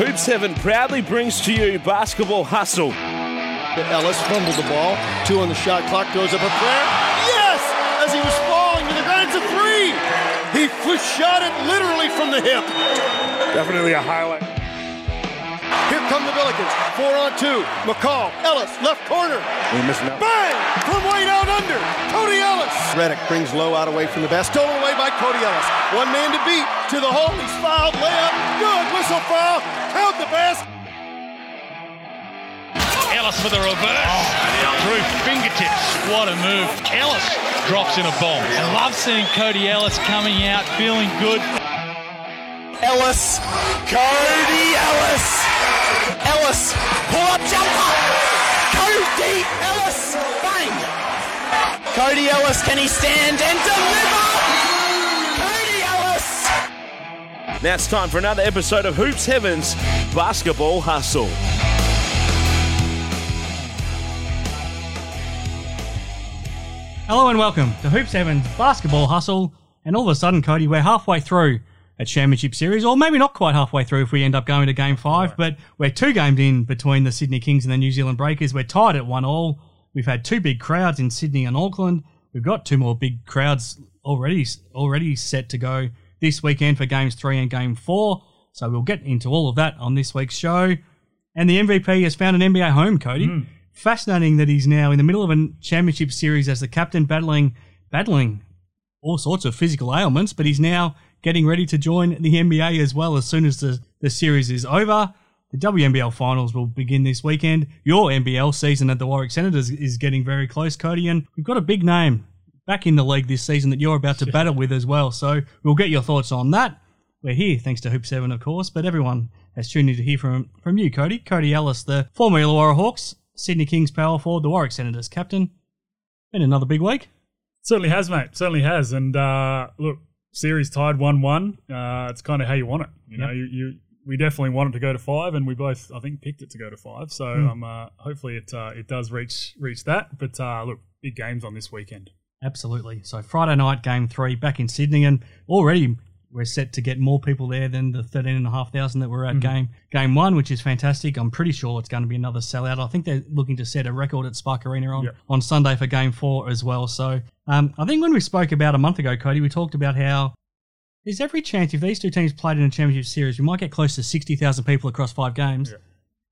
Hoop 7 proudly brings to you Basketball Hustle. Ellis fumbled the ball. Two on the shot clock. Goes up a prayer. Yes! As he was falling to the ground, it's a three. He shot it literally from the hip. Definitely a highlight. Here come the Billikens. Four on two. McCall. Ellis, left corner. We're missing out. Bang! From way down under. Cody Ellis. Reddick brings low out away from the best. Stolen away by Cody Ellis. One man to beat. To the hole. He's fouled. Layup. Good. Whistle foul. Count the best. Ellis for the reverse. Through fingertips. What a move. Ellis drops in a bomb. I love seeing Cody Ellis coming out feeling good. Ellis. Cody Ellis. Ellis. Pull up jumper. Cody Ellis. Bang. Cody Ellis, can he stand and deliver? Cody Ellis. Now it's time for another episode of Hoop Seven's Basketball Hustle. Hello and welcome to Hoop Seven's Basketball Hustle. And all of a sudden, Cody, we're halfway through a championship series, or maybe not quite halfway through if we end up going to game five, but we're two games in between the Sydney Kings and the New Zealand Breakers. We're tied at one all. We've had two big crowds in Sydney and Auckland. We've got two more big crowds already already set to go this weekend for games three and game four. So we'll get into all of that on this week's show. And the MVP has found an NBA home, Cody. Hmm. Fascinating that he's now in the middle of a championship series as the captain, battling battling all sorts of physical ailments, but he's now getting ready to join the NBA as well as soon as the, the series is over. The WNBL finals will begin this weekend. Your NBL season at the Warwick Senators is getting very close, Cody, and we've got a big name back in the league this season that you're about to battle with as well. So we'll get your thoughts on that. We're here thanks to Hoop 7, of course, but everyone has tuned in to hear from, from you, Cody. Cody Ellis, the former Illawarra Hawks, Sydney Kings power forward, the Warwick Senators captain. Been another big week. Certainly has, mate. Certainly has. And uh, look, series tied one-one. Uh, it's kind of how you want it. You know, you, you we definitely want it to go to five, and we both, I think, picked it to go to five. So um, uh, hopefully it uh, it does reach reach that. But uh, look, big games on this weekend. Absolutely. So Friday night, game three, back in Sydney, and already we're set to get more people there than the thirteen and a half thousand that were at game game one, which is fantastic. I'm pretty sure it's going to be another sellout. I think they're looking to set a record at Spark Arena on, Yep. on Sunday for game four as well. So um, I think when we spoke about a month ago, Cody, we talked about how there's every chance if these two teams played in a championship series, we might get close to sixty thousand people across five games. Yeah.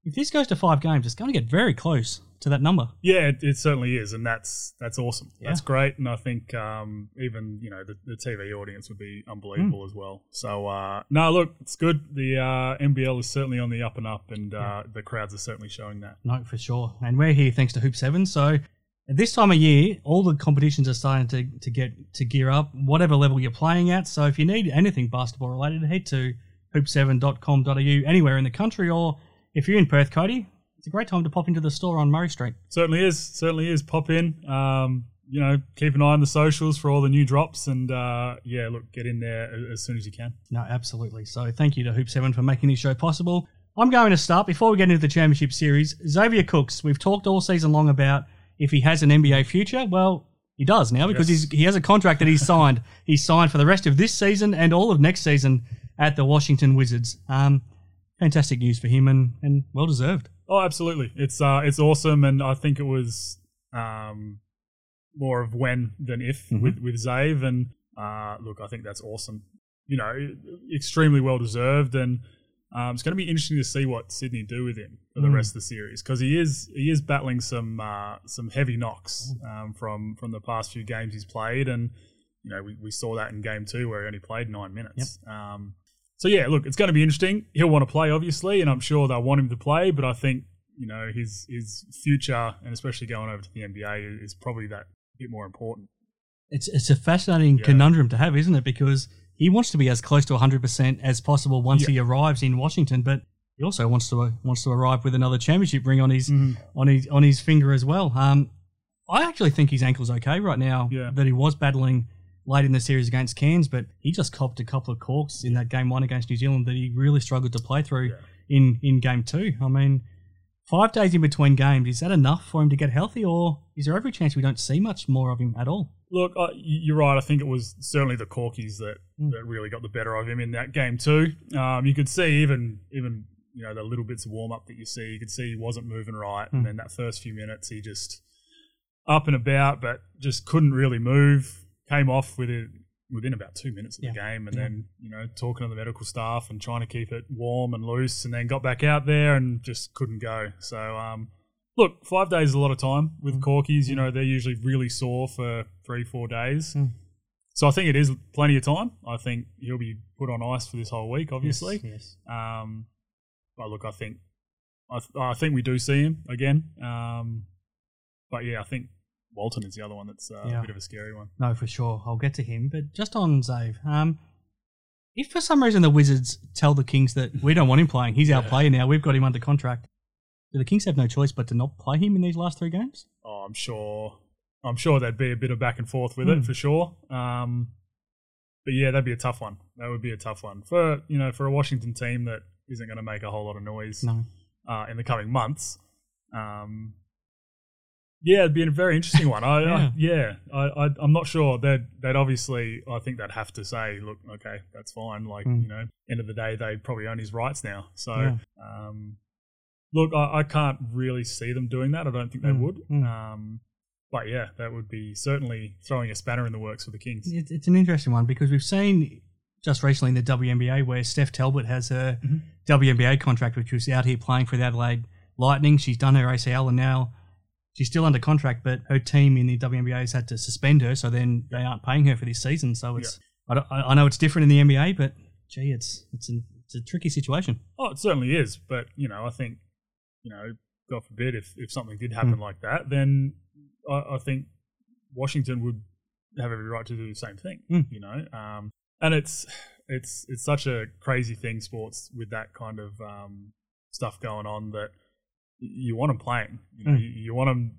If this goes to five games, it's going to get very close to that number. Yeah, it, it certainly is, and that's that's awesome. Yeah. That's great, and I think um, even you know the, the TV audience would be unbelievable as well. So uh, no, look, it's good. The uh, NBL is certainly on the up and up, and uh, the crowds are certainly showing that. No, for sure. And we're here thanks to Hoop Seven. So at this time of year, all the competitions are starting to, to get to gear up, whatever level you're playing at. So if you need anything basketball related, head to hoop7.com.au anywhere in the country, or if you're in Perth, Cody, it's a great time to pop into the store on Murray Street. Certainly is. Certainly is. Pop in. Um, you know, keep an eye on the socials for all the new drops, and uh, yeah, look, get in there as soon as you can. No, absolutely. So thank you to Hoop Seven for making this show possible. I'm going to start before we get into the championship series. Xavier Cooks, we've talked all season long about if he has an NBA future. Well, he does now because Yes. he's, he has a contract that he's signed. he's signed for the rest of this season and all of next season at the Washington Wizards. Um, fantastic news for him and, and well deserved. Oh, absolutely. It's uh, it's awesome, and I think it was um, more of when than if with with Zave. And uh, look, I think that's awesome. You know, extremely well deserved, and um, it's going to be interesting to see what Sydney do with him for the rest of the series because he is he is battling some uh, some heavy knocks um, from from the past few games he's played, and you know we, we saw that in game two where he only played nine minutes. Um, so yeah, look, it's going to be interesting. He'll want to play, obviously, and I'm sure they'll want him to play. But I think you know his his future, and especially going over to the NBA, is probably that bit more important. It's it's a fascinating Yeah. conundrum to have, isn't it? Because he wants to be as close to 100% as possible once Yeah. he arrives in Washington, but he also wants to wants to arrive with another championship ring on his Mm-hmm. on his on his finger as well. Um, I actually think his ankle's okay right now. Yeah. That he was battling late in the series against Cairns, but he just copped a couple of corks in that game one against New Zealand that he really struggled to play through in in game two. I mean. Five days in between games, is that enough for him to get healthy, or is there every chance we don't see much more of him at all? Look, uh, you're right. I think it was certainly the Corkies that, that really got the better of him in that game too. Um, you could see even even you know the little bits of warm up that you see. You could see he wasn't moving right, and then that first few minutes he just up and about, but just couldn't really move. Came off with it within about two minutes of the Yeah. game, and Yeah. then you know talking to the medical staff and trying to keep it warm and loose, and then got back out there and just couldn't go. So um, look, five days is a lot of time with Mm. corkies. You know they're usually really sore for three four days. Mm. So I think it is plenty of time. I think he'll be put on ice for this whole week, obviously. Yes. Um, but look, I think I, th- I think we do see him again. Um, but yeah, I think Walton is the other one that's uh, Yeah. a bit of a scary one. No, for sure. I'll get to him. But just on Zave, um, if for some reason the Wizards tell the Kings that we don't want him playing, he's our player now, we've got him under contract, do the Kings have no choice but to not play him in these last three games? Oh, I'm sure. I'm sure there'd be a bit of back and forth with Mm. it for sure. Um, but yeah, that'd be a tough one. That would be a tough one for you know for a Washington team that isn't going to make a whole lot of noise No. uh, in the coming months. Um, yeah, it'd be a very interesting one. I, I, yeah, I, I, I'm not sure. They'd, they'd obviously, I think they'd have to say, look, okay, that's fine. Like, Mm. you know, end of the day, they probably own his rights now. So, Yeah. um, look, I, I can't really see them doing that. I don't think they Mm, would. mm. Um, but yeah, that would be certainly throwing a spanner in the works for the Kings. It's, it's an interesting one because we've seen just recently in the WNBA where Steph Talbot has her Mm-hmm. WNBA contract, which was out here playing for the Adelaide Lightning. She's done her ACL and now she's still under contract, but her team in the WNBA has had to suspend her, so then they aren't paying her for this season. So it's I, don't, I I know it's different in the NBA, but gee, it's it's an, it's a tricky situation. Oh, it certainly is. But you know, I think you know, God forbid, if if something did happen Mm. like that, then I, I think Washington would have every right to do the same thing. Mm. You know, um, and it's it's it's such a crazy thing, sports with that kind of um, stuff going on that you want them playing. You know, Mm. you, you want them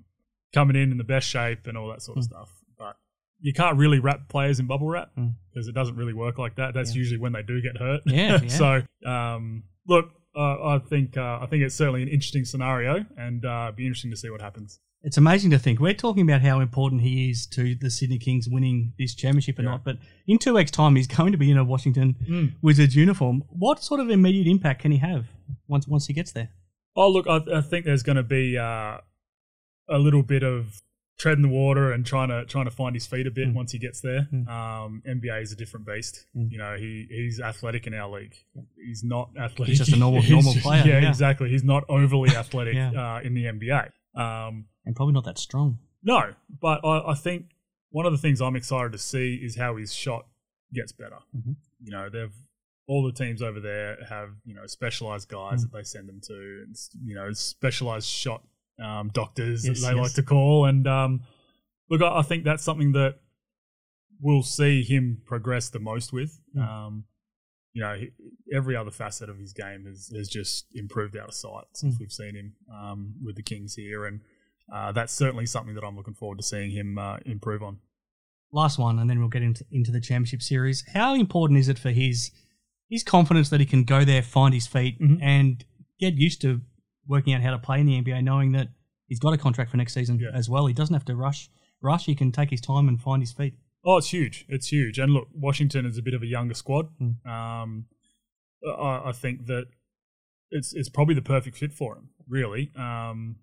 coming in in the best shape and all that sort of Mm. stuff, but. You can't really wrap players in bubble wrap Mm. because it doesn't really work like that. That's Yeah. usually when they do get hurt. Yeah, yeah. so um, look, uh, I think uh, I think it's certainly an interesting scenario, and uh, be interesting to see what happens. It's amazing to think we're talking about how important he is to the Sydney Kings winning this championship or Yeah. not, but in two weeks' time he's going to be in a Washington Mm. Wizards uniform. What sort of immediate impact can he have once once he gets there? Oh, look, I, I think there's going to be uh, a little bit of treading the water and trying to trying to find his feet a bit Mm. once he gets there. Mm. Um, NBA is a different beast. Mm. You know, he he's athletic in our league. He's not athletic. He's just a normal- normal player, Yeah, yeah. exactly. He's not overly athletic Yeah. uh, in the NBA. Um, And probably not that strong. No, but I, I think one of the things I'm excited to see is how his shot gets better. Mhm. You know, they've all the teams over there have you know specialized guys Mm. that they send them to, and you know specialized shot um, doctors Yes, that they yes. like to call. And um, look, I, I think that's something that we'll see him progress the most with. Mm. Um, you know, he, every other facet of his game has, has just improved out of sight since Mm. we've seen him um, with the Kings here, and uh, that's certainly something that I'm looking forward to seeing him uh, improve on. Last one, and then we'll get into, into the championship series. How important is it for his his confidence that he can go there, find his feet, Mhm. and get used to working out how to play in the NBA, knowing that he's got a contract for next season Yeah. as well. He doesn't have to rush. Rush. He can take his time and find his feet. Oh, it's huge. It's huge. And look, Washington is a bit of a younger squad. Mm. Um, I, I think that it's it's probably the perfect fit for him, really. Um,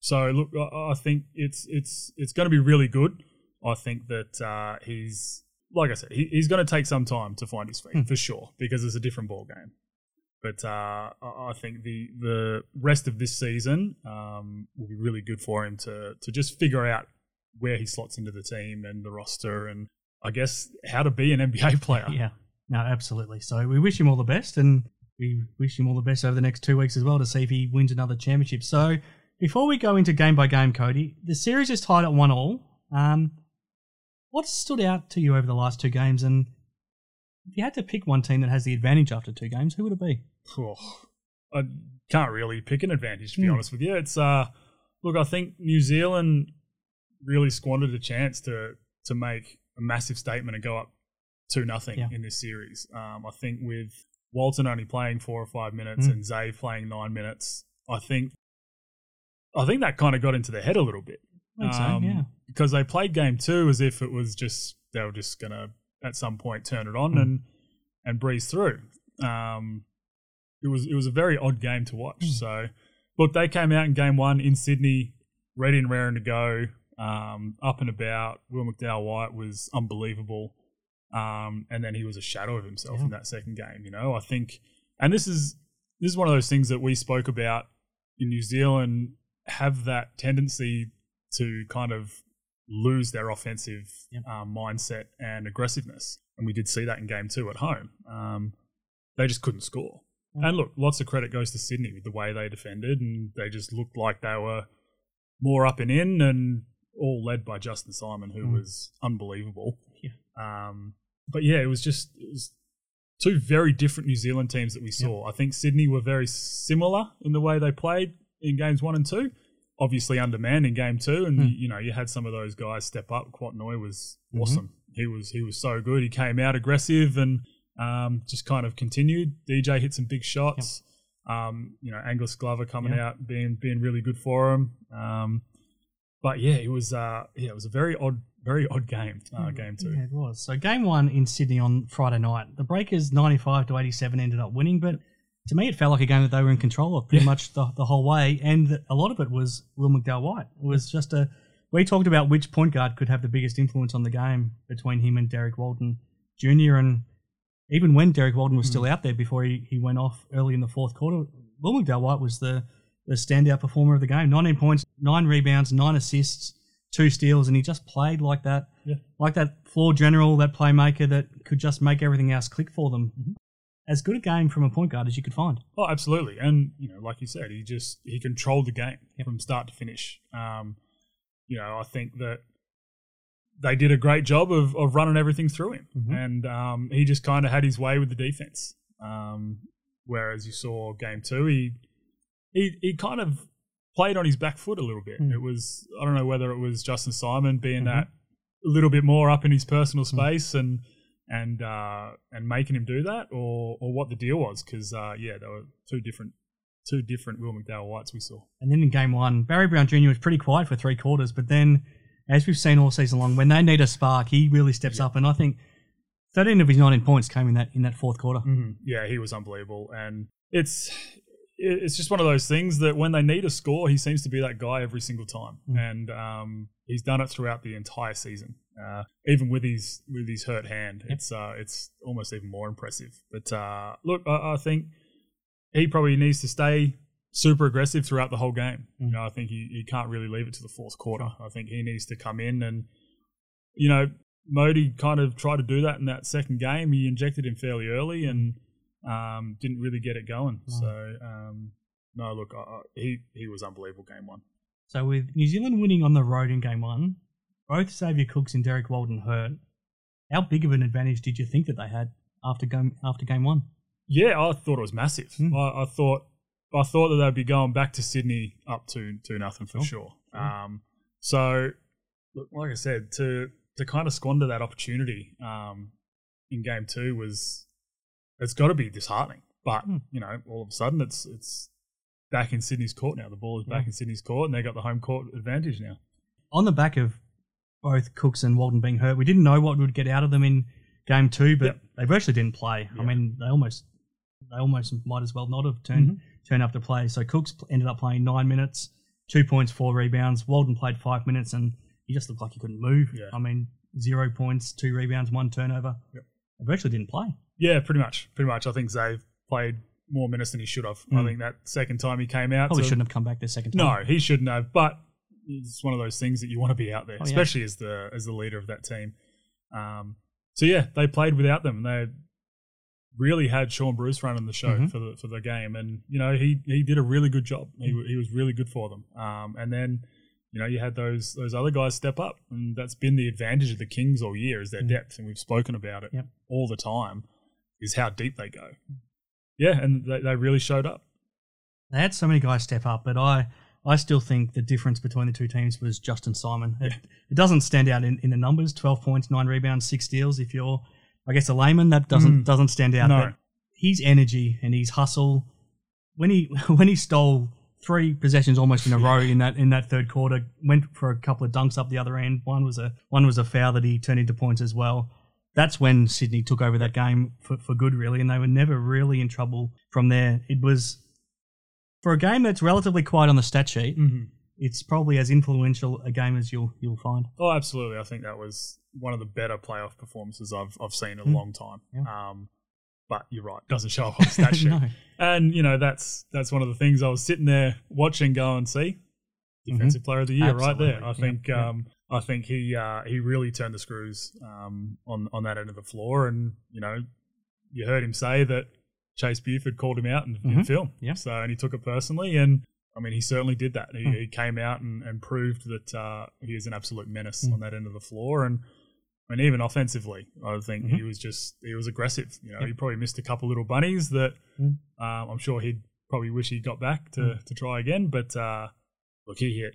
so look, I, I think it's it's it's going to be really good. I think that uh, he's like I said, he, he's going to take some time to find his feet Mm. for sure because it's a different ball game. But uh, I think the the rest of this season um, will be really good for him to to just figure out where he slots into the team and the roster, and I guess how to be an NBA player. Yeah. No, absolutely. So we wish him all the best, and we wish him all the best over the next two weeks as well to see if he wins another championship. So before we go into game by game, Cody, the series is tied at one all. Um, what stood out to you over the last two games, and if you had to pick one team that has the advantage after two games, who would it be? Phew. I can't really pick an advantage to be Hmm. honest with you. It's uh, look, I think New Zealand really squandered a chance to to make a massive statement and go up two nothing Yeah. in this series. Um, I think with Walton only playing four or five minutes Hmm. and Zay playing nine minutes, I think I think that kind of got into their head a little bit. So, Um, yeah. because they played game two as if it was just they were just gonna at some point turn it on Hmm. and and breeze through. Um, it was it was a very odd game to watch. So, look, they came out in game one in Sydney, ready and raring to go, um, up and about. Will McDowell White was unbelievable, um, and then he was a shadow of himself in that second game. You know, I think, and this is this is one of those things that we spoke about in New Zealand have that tendency to kind of lose their offensive um, mindset and aggressiveness. And we did see that in game two at home. Um, they just couldn't score. And look, lots of credit goes to Sydney with the way they defended, and they just looked like they were more up and in, and all led by Justin Simon, who was unbelievable. Um, but yeah, it was just it was two very different New Zealand teams that we saw. I think Sydney were very similar in the way they played in games one and two. Obviously undermanned in game two, and you, you know you had some of those guys step up. Kouat Noi was awesome. He was he was so good. He came out aggressive and um, just kind of continued. DJ hit some big shots. Um, you know Angus Glover coming out being being really good for him. Um, but yeah, it was uh, yeah it was a very odd very odd game uh, game two. Yeah, it was. So game one in Sydney on Friday night. The Breakers 95 to 87 ended up winning, but to me it felt like a game that they were in control of pretty much the, the whole way. And a lot of it was Will McDowell White. It was just a. We talked about which point guard could have the biggest influence on the game between him and Derrick Walton Jr. And even when Derrick Walton was hmm. still out there before he, he went off early in the fourth quarter, Will McDowell White was the, the standout performer of the game. 19 points, nine rebounds, nine assists, two steals, and he just played like that, Yeah. like that floor general, that playmaker that could just make everything else click for them. Mm-hmm. As good a game from a point guard as you could find. Oh, absolutely. And you know, like you said, he just he controlled the game from start to finish. Um, you know, I think that they did a great job of, of running everything through him, and um, he just kind of had his way with the defense. Um, whereas you saw game two, he he he kind of played on his back foot a little bit. It was I don't know whether it was Justin Simon being that a little bit more up in his personal space and and uh, and making him do that, or or what the deal was, because uh, yeah, there were two different two different Will McDowell Whites we saw. And then in game one, Barry Brown Jr. was pretty quiet for three quarters, but then, as we've seen all season long, when they need a spark, he really steps up. And I think 13 of his 19 points came in that in that fourth quarter. Yeah, he was unbelievable, and it's it- it's just one of those things that when they need a score, he seems to be that guy every single time, and um, he's done it throughout the entire season. Uh, even with his with his hurt hand, it's uh, it's almost even more impressive. But uh, look, I, I think he probably needs to stay super aggressive throughout the whole game. You know, I think he, he can't really leave it to the fourth quarter. I think he needs to come in and you know, Mody kind of tried to do that in that second game. He injected him fairly early and um, didn't really get it going. So um, no, look, I, I- he he was unbelievable game one. So with New Zealand winning on the road in game one, both Xavier Cooks and Derrick Walton hurt. How big of an advantage did you think that they had after game after game one? Yeah, I thought it was massive. I, I thought I thought that they'd be going back to Sydney up to two nothing for sure. Um, so, look, like I said, to to kind of squander that opportunity um, in game two was it's got to be disheartening. But hmm. you know, all of a sudden, it's it's back in Sydney's court now. The ball is back hmm. in Sydney's court, and they got the home court advantage now. On the back of both Cooks and Walton being hurt, we didn't know what would get out of them in game two, but Yep. they virtually didn't play. I mean, they almost they almost might as well not have turned mm-hmm. turned up to play. So Cooks ended up playing nine minutes, two points, four rebounds. Walden played five minutes, and he just looked like he couldn't move. Yeah. I mean, zero points, two rebounds, one turnover. Yep. They virtually didn't play. Yeah, pretty much, pretty much. I think Zave played more minutes than he should have. I think that second time he came out, Probably to- shouldn't have come back the second time. No, he shouldn't have. But it's one of those things that you want to be out there, Oh, yeah. especially as the as the leader of that team. Um, so yeah, they played without them. They really had Shaun Bruce running the show Mm-hmm. for the for the game, and you know he he did a really good job. He Mm. he was really good for them. Um, and then you know you had those those other guys step up, and that's been the advantage of the Kings all year is their depth, and we've spoken about it Mm. Yep. all the time. Is how deep they go. Yeah, and they, they really showed up. They had so many guys step up, but I, I still think the difference between the two teams was Justin Simon. It, it doesn't stand out in, in the numbers: twelve points, nine rebounds, six steals. If you're, I guess, a layman, that doesn't mm. doesn't stand out. No. But his energy and his hustle, when he when he stole three possessions almost in a row in that in that third quarter, went for a couple of dunks up the other end. One was a one was a foul that he turned into points as well. That's when Sydney took over that game for, for good, really, and they were never really in trouble from there. It was for a game that's relatively quiet on the stat sheet. Mm-hmm. It's probably as influential a game as you'll you'll find. Oh, absolutely. I think that was one of the better playoff performances I've I've seen in a Mm. long time. Yeah. Um, but you're right, doesn't show up on the stat sheet. No. And you know that's that's one of the things I was sitting there watching, go and see defensive player of the year right there. I Mm-hmm. Think Yeah, yeah. I think he uh, he really turned the screws um, on on that end of the floor, and you know you heard him say that Chase Buford called him out in, in Mhm. film. Yeah. So and he took it personally, and I mean he certainly did that. He, Hmm. he came out and, and proved that uh, he is an absolute menace Hmm. on that end of the floor, and and even offensively, I think Mhm. he was just he was aggressive. You know, Yep. he probably missed a couple little bunnies that Mm. um, I'm sure he'd probably wish he got back to Mm. to try again. But uh, look, he hit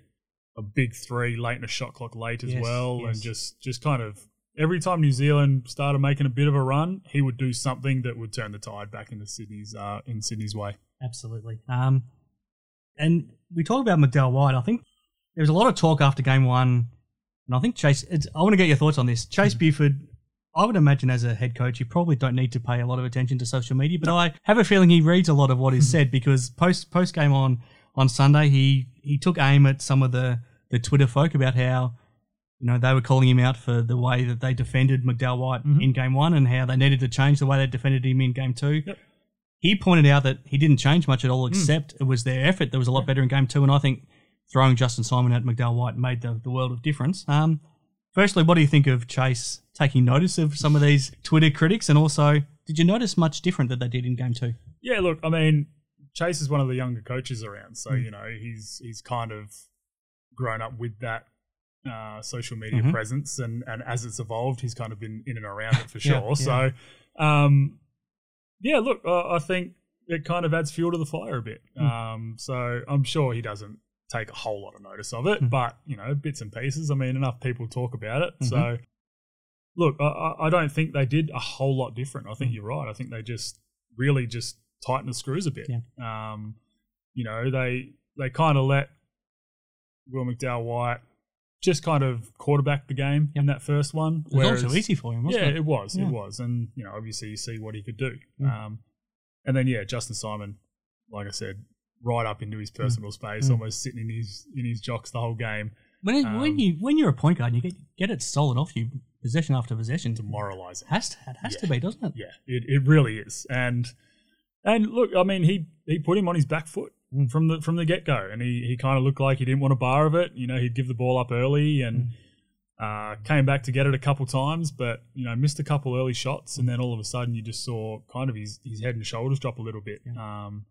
a big three late in the shot clock late as Yes, well, yes. and just just kind of every time New Zealand started making a bit of a run, he would do something that would turn the tide back into Sydney's uh, in Sydney's way. Absolutely. Um, and we talk about McDowell White. I think there was a lot of talk after game one, and I think Chase. It's, I want to get your thoughts on this. Chase Buford. I would imagine as a head coach, you probably don't need to pay a lot of attention to social media, but I have a feeling he reads a lot of what is said because post post game on on Sunday, he he took aim at some of the the Twitter folk about how you know they were calling him out for the way that they defended McDowell White in game one and how they needed to change the way they defended him in game two Yep. he pointed out that he didn't change much at all, except it was their effort that was a lot better in game two. And I think throwing Justin Simon at McDowell White made the, the world of difference. Um, firstly, what do you think of Chase taking notice of some of these Twitter critics? And also, did you notice much different that they did in game two? Yeah, look, I mean, Chase is one of the younger coaches around, so Mm. you know he's he's kind of grown up with that uh, social media Mhm. presence, and and as it's evolved, he's kind of been in and around it for Yeah, sure. So, um, yeah, look, uh, I think it kind of adds fuel to the fire a bit. Mm. Um, so I'm sure he doesn't take a whole lot of notice of it, Mm. but you know, bits and pieces. I mean, enough people talk about it, Mhm. so. Look, I- I, don't think they did a whole lot different. I think Mm. you're right. I think they just really just tightened the screws a bit. Um, you know, they they kind of let Will McDowell White just kind of quarterback the game in that first one. It was also easy for him, wasn't yeah, it? it was. Yeah. It was, and you know, obviously, you see what he could do. Mm. Um, and then yeah, Justin Simon, like I said, right up into his personal space, Mm. almost sitting in his in his jocks the whole game, When, it, when Um, you when you're a point guard, and you get get it stolen off you possession after possession. demoralizing. Has to, it has to be, doesn't it? Yeah, it, it really is. And and look, I mean, he he put him on his back foot Mm. from the from the get go, and he he kind of looked like he didn't want a bar of it. You know, he'd give the ball up early and. Uh, came back to get it a couple times, but you know missed a couple early shots, and then all of a sudden you just saw kind of his his head and shoulders drop a little bit. Um,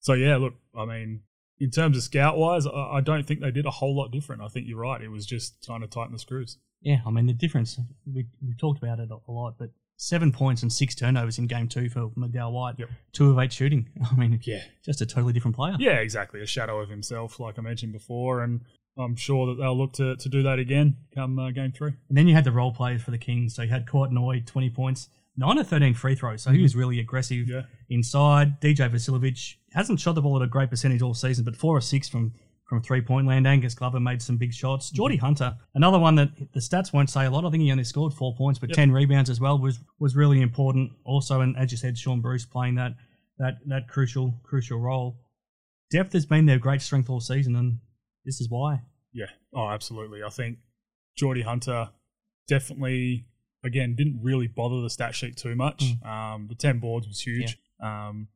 so yeah, look, I mean, in terms of scout wise, I, I don't think they did a whole lot different. I think you're right; it was just trying to tighten the screws. Yeah, I mean the difference. We we talked about it a lot, but seven points and six turnovers in game two for McDowell White. Yep. Two of eight shooting. I mean, Yeah, just a totally different player. Yeah, exactly. A shadow of himself, like I mentioned before, and I'm sure that they'll look to, to do that again come uh, game three. And then you had the role players for the Kings. So you had Kouat Noi, 20 points, 9 of 13 free throws. So he was really aggressive Mm-hmm. Yeah. inside. DJ Vasiljevic hasn't shot the ball at a great percentage all season, but 4 or 6 from, from three point land. Angus Glover made some big shots. Geordie. Hunter, another one that the stats won't say a lot. I think he only scored four points, but Yep. 10 rebounds as well was, was really important. Also, and as you said, Sean Bruce playing that, that, that crucial, crucial role. Depth has been their great strength all season, and this is why. Yeah. Oh, absolutely. I think Geordie Hunter definitely, again, didn't really bother the stat sheet too much. Um, the 10 boards was huge. Um,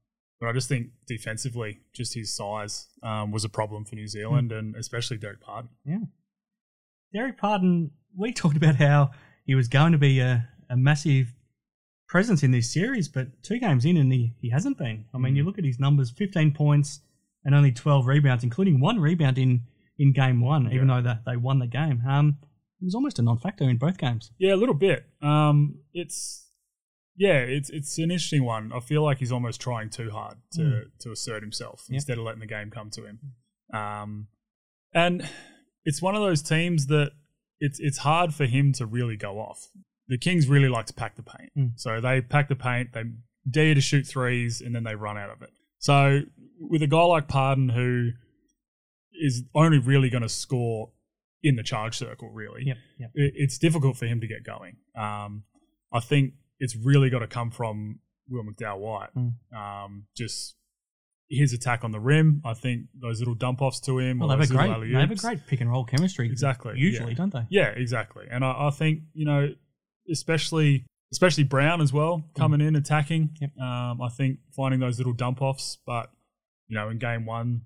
but I just think defensively, just his size um, was a problem for New Zealand and especially Derek Pardon. Yeah. Derek Pardon, we talked about how he was going to be a, a massive presence in this series, but two games in and he, he hasn't been. I mean, you look at his numbers 15 points and only 12 rebounds, including one rebound in, in game one, even though that they won the game. Um, he was almost a non factor in both games. Yeah, a little bit. Um, it's yeah, it's it's an interesting one. I feel like he's almost trying too hard to Mm. to assert himself instead of letting the game come to him. Um, and it's one of those teams that it's it's hard for him to really go off. The Kings really like to pack the paint, Mm. so they pack the paint. They dare you to shoot threes, and then they run out of it. So with a guy like Pardon, who is only really going to score in the charge circle, really Yep, yep. it, it's difficult for him to get going. Um, I think it's really got to come from Will McDowell White. Mm. Um, just his attack on the rim. I think those little dump offs to him. Well, they have a great, they have a great pick and roll chemistry. Exactly, Usually, yeah. don't they? Yeah, exactly. And I, I think you know, especially especially Brown as well coming in attacking. Mm. Yep. Um, I think finding those little dump offs, but you know, in game one,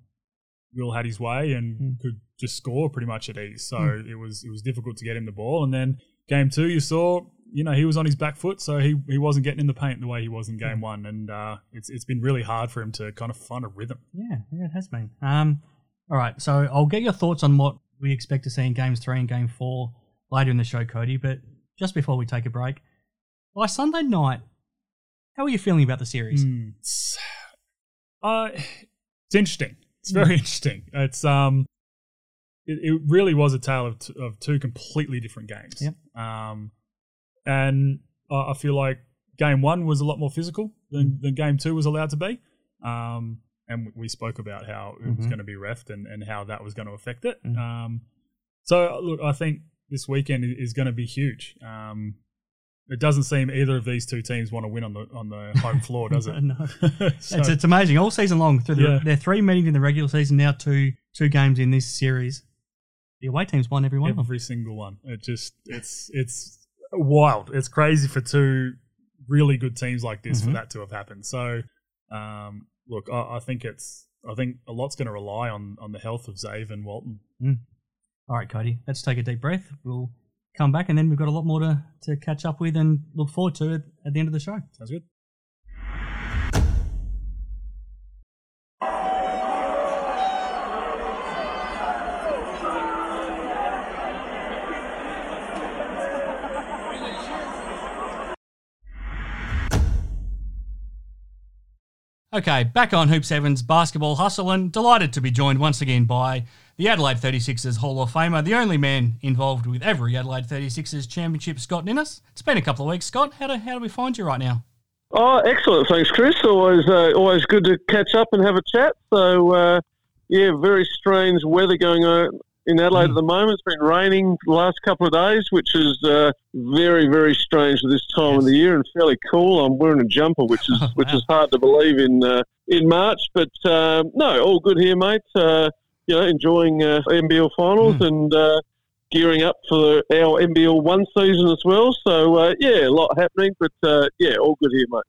Will had his way and Mm. could just score pretty much at ease. So it was it was difficult to get him the ball. And then game two, you saw. You know he was on his back foot, so he, he wasn't getting in the paint the way he was in game one, and uh, it's it's been really hard for him to kind of find a rhythm. Yeah, yeah, it has been. Um, all right, so I'll get your thoughts on what we expect to see in games three and game four later in the show, Cody. But just before we take a break, by Sunday night, how are you feeling about the series? Mm, it's, uh, it's interesting. It's very interesting. It's um, it, it really was a tale of, t- of two completely different games. Yep. Um, and I I feel like game one was a lot more physical than, than game two was allowed to be. Um, and we spoke about how it was Mhm. going to be refed and, and how that was going to affect it. Mhm. Um, so look, I think this weekend is going to be huge. Um, it doesn't seem either of these two teams want to win on the on the home floor, does it? no, So- it's, it's amazing. All season long, through the, Yeah. their three meetings in the regular season, now two two games in this series. The away teams won every one of every single one. It just it's it's wild. It's crazy for two really good teams like this Mhm. for that to have happened. So, um, look, I, I think it's I think a lot's going to rely on on the health of Zave and Walton. All right, Cody, let's take a deep breath. We'll come back, and then we've got a lot more to, to catch up with and look forward to at, at the end of the show. Sounds good. Okay, back on Hoop Sevens basketball hustle, and delighted to be joined once again by the Adelaide 36ers Hall of Famer, the only man involved with every Adelaide 36ers championship, Scott Ninnis. It's been a couple of weeks, Scott. How do, how do we find you right now? Oh, excellent. Thanks, Chris. Always, uh, always good to catch up and have a chat. So, uh, yeah, very strange weather going on in Adelaide at the moment. It's been raining the last couple of days, which is uh, very, very strange for this time of the year and fairly cool. I'm wearing a jumper, which is Oh, which wow. is hard to believe in uh, in March. But um, no, all good here, mate. Uh, you know, enjoying uh, NBL finals Mm. and. Uh, Gearing up for our NBL one season as well, so uh, yeah, a lot happening, but uh, yeah, all good here, mate.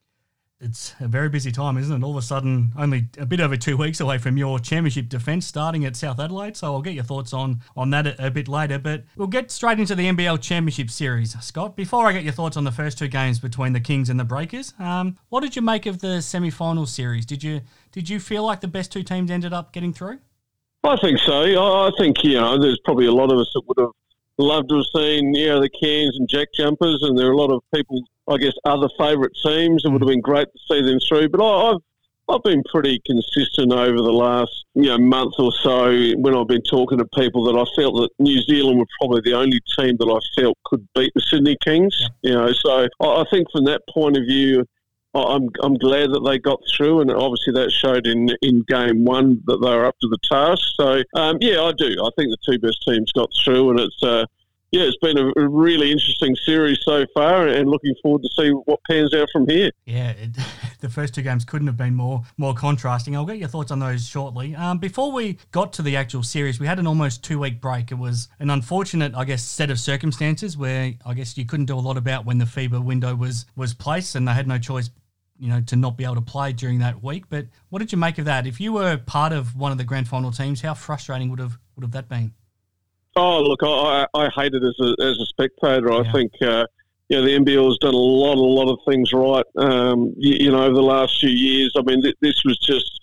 It's a very busy time, isn't it? All of a sudden, only a bit over two weeks away from your championship defence starting at South Adelaide. So I'll get your thoughts on on that a, a bit later. But we'll get straight into the NBL Championship Series, Scott. Before I get your thoughts on the first two games between the Kings and the Breakers, um, what did you make of the semi-final series? Did you did you feel like the best two teams ended up getting through? I think so. I think you know, there's probably a lot of us that would have loved to have seen you know the Cairns and Jack Jumpers, and there are a lot of people, I guess, other favourite teams. It would have been great to see them through. But I, I've I've been pretty consistent over the last you know month or so when I've been talking to people that I felt that New Zealand were probably the only team that I felt could beat the Sydney Kings. You know, so I, I think from that point of view. I'm I'm glad that they got through, and obviously that showed in in game one that they were up to the task. So um, yeah, I do. I think the two best teams got through, and it's uh, yeah, it's been a, a really interesting series so far, and looking forward to see what pans out from here. Yeah, it, the first two games couldn't have been more more contrasting. I'll get your thoughts on those shortly. Um, before we got to the actual series, we had an almost two week break. It was an unfortunate, I guess, set of circumstances where I guess you couldn't do a lot about when the FIBA window was was placed, and they had no choice. You know, to not be able to play during that week. But what did you make of that? If you were part of one of the grand final teams, how frustrating would have would have that been? Oh, look, I, I hate it as a, as a spectator. I think, uh, you know, the NBL has done a lot, a lot of things right, um, you, you know, over the last few years. I mean, th- this was just,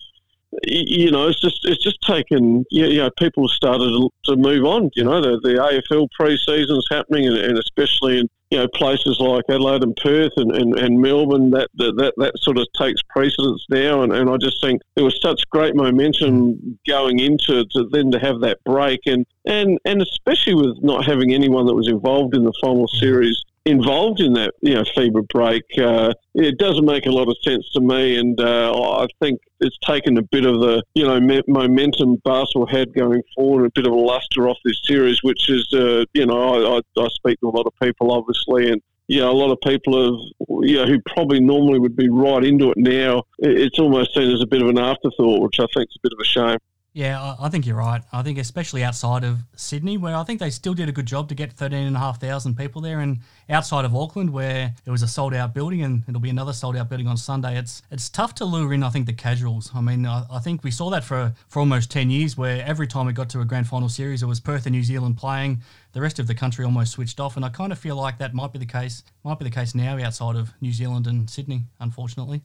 you know, it's just it's just taken, you you know, people started to- to move on. You know, the, the AFL pre-season's happening, and, and especially in, you know, places like Adelaide and Perth and, and, and Melbourne, that, that, that, that sort of takes precedence now. And, and I just think there was such great momentum going into to then to have that break. And, and, and especially with not having anyone that was involved in the final mm. series involved in that, you know, FIBA break, uh, it doesn't make a lot of sense to me. And uh, I think it's taken a bit of the, you know, me- momentum Basketball had going forward, a bit of a luster off this series, which is, uh, you know, I, I, I speak to a lot of people, obviously, and you know, a lot of people have, you know, who probably normally would be right into it now, it's almost seen as a bit of an afterthought, which I think is a bit of a shame. Yeah, I think you're right. I think especially outside of Sydney, where I think they still did a good job to get 13,500 people there, and outside of Auckland, where it was a sold out building, and it'll be another sold out building on Sunday. It's it's tough to lure in. I think the casuals. I mean, I, I think we saw that for for almost 10 years, where every time we got to a grand final series, it was Perth and New Zealand playing. The rest of the country almost switched off, and I kind of feel like that might be the case. Might be the case now outside of New Zealand and Sydney, unfortunately.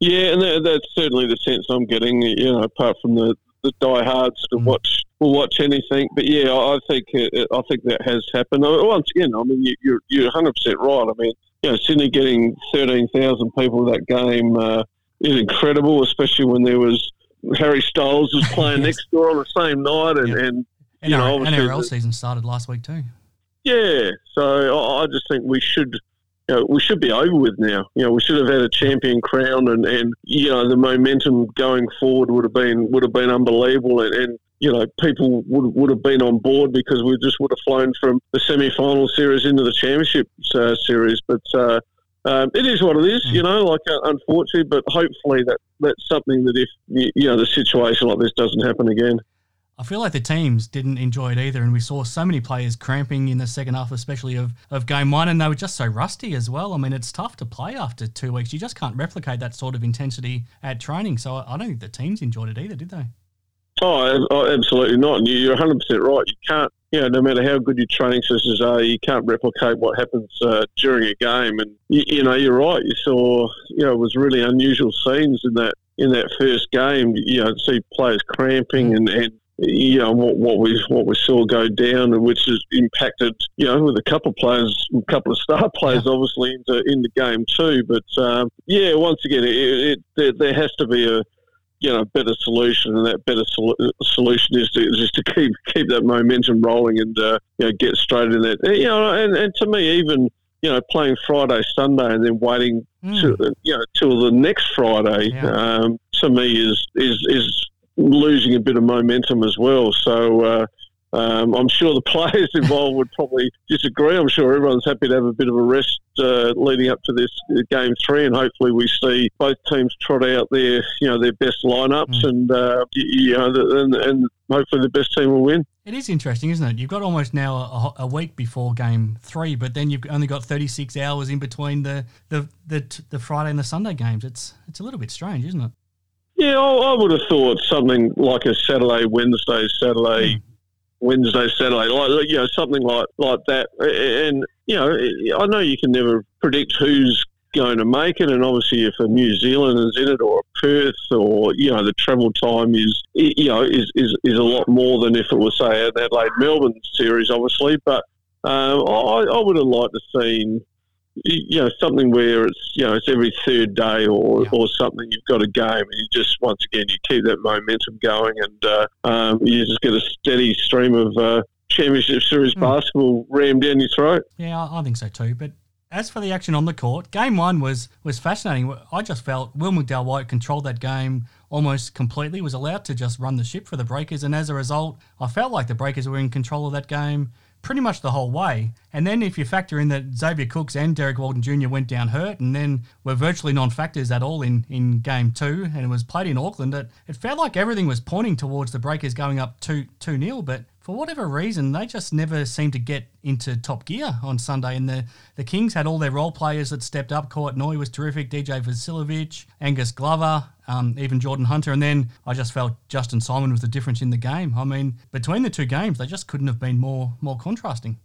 Yeah, and that, that's certainly the sense I'm getting. You know, apart from the the diehards to mm. watch will watch anything. But yeah, I think it, I think that has happened. Once again, I mean, you, are you're 100 percent right. I mean, you know, Sydney getting 13,000 people that game uh, is incredible, especially when there was Harry Styles was playing yes. next door on the same night, and and you know, NRL season started last week too. Yeah, so I just think we should you know, we should be over with now. You know, we should have had a champion crown, and, and you know the momentum going forward would have been would have been unbelievable, and, and you know people would would have been on board because we just would have flown from the semi final series into the championship uh, series. But uh, um, it is what it is, you know. Like uh, unfortunately, but hopefully that that's something that if you know the situation like this doesn't happen again. I feel like the teams didn't enjoy it either, and we saw so many players cramping in the second half, especially of, of game one, and they were just so rusty as well. I mean, it's tough to play after two weeks. You just can't replicate that sort of intensity at training. So I don't think the teams enjoyed it either, did they? Oh, oh absolutely not. And you're 100% right. You can't, you know, no matter how good your training sessions are, you can't replicate what happens uh, during a game. And, you, you know, you're right. You saw, you know, it was really unusual scenes in that in that first game, you know, see players cramping and, and you know what, what, we what we saw go down, which has impacted you know with a couple of players, a couple of star players, yeah. obviously into in the game too. But um, yeah, once again, it, it, there, there, has to be a you know better solution, and that better sol- solution is to just to keep keep that momentum rolling and uh, you know get straight in that. You know, and, and to me, even you know, playing Friday, Sunday, and then waiting mm. to you know till the next Friday, yeah. um, to me is is is losing a bit of momentum as well. So uh, um, I'm sure the players involved would probably disagree. I'm sure everyone's happy to have a bit of a rest uh, leading up to this game three, and hopefully we see both teams trot out their you know their best lineups, mm. and uh, you know, and, and hopefully the best team will win. It is interesting, isn't it? You've got almost now a, a, week before game three, but then you've only got 36 hours in between the, the, the, the Friday and the Sunday games. It's it's a little bit strange, isn't it? Yeah, I, I would have thought something like a Saturday, Wednesday, Saturday, mm. Wednesday, Saturday, like you know, something like like that. And you know, I know you can never predict who's going to make it, and obviously, if a New Zealand is in it or a Perth, or you know, the travel time is you know is, is, is a lot more than if it was say an Adelaide Melbourne series, obviously. But um, I, I would have liked to seen you know something where it's you know it's every third day or, yeah. or something you've got a game and you just once again you keep that momentum going and uh, um, you just get a steady stream of uh, championship series mm. basketball rammed down your throat. Yeah, I think so too. But as for the action on the court, game one was was fascinating. I just felt Will McDowell White controlled that game almost completely, was allowed to just run the ship for the Breakers, and as a result, I felt like the Breakers were in control of that game pretty much the whole way. And then if you factor in that Xavier Cooks and Derrick Walton Jr. went down hurt and then were virtually non-factors at all in, in game two and it was played in Auckland, it, it felt like everything was pointing towards the Breakers going up 2 2 0. But for whatever reason, they just never seemed to get into top gear on Sunday. And the, the Kings had all their role players that stepped up. Kouat was terrific, DJ Vasiljevic, Angus Glover, um, even Jordan Hunter. And then I just felt Justin Simon was the difference in the game. I mean, between the two games, they just couldn't have been more more contrasting.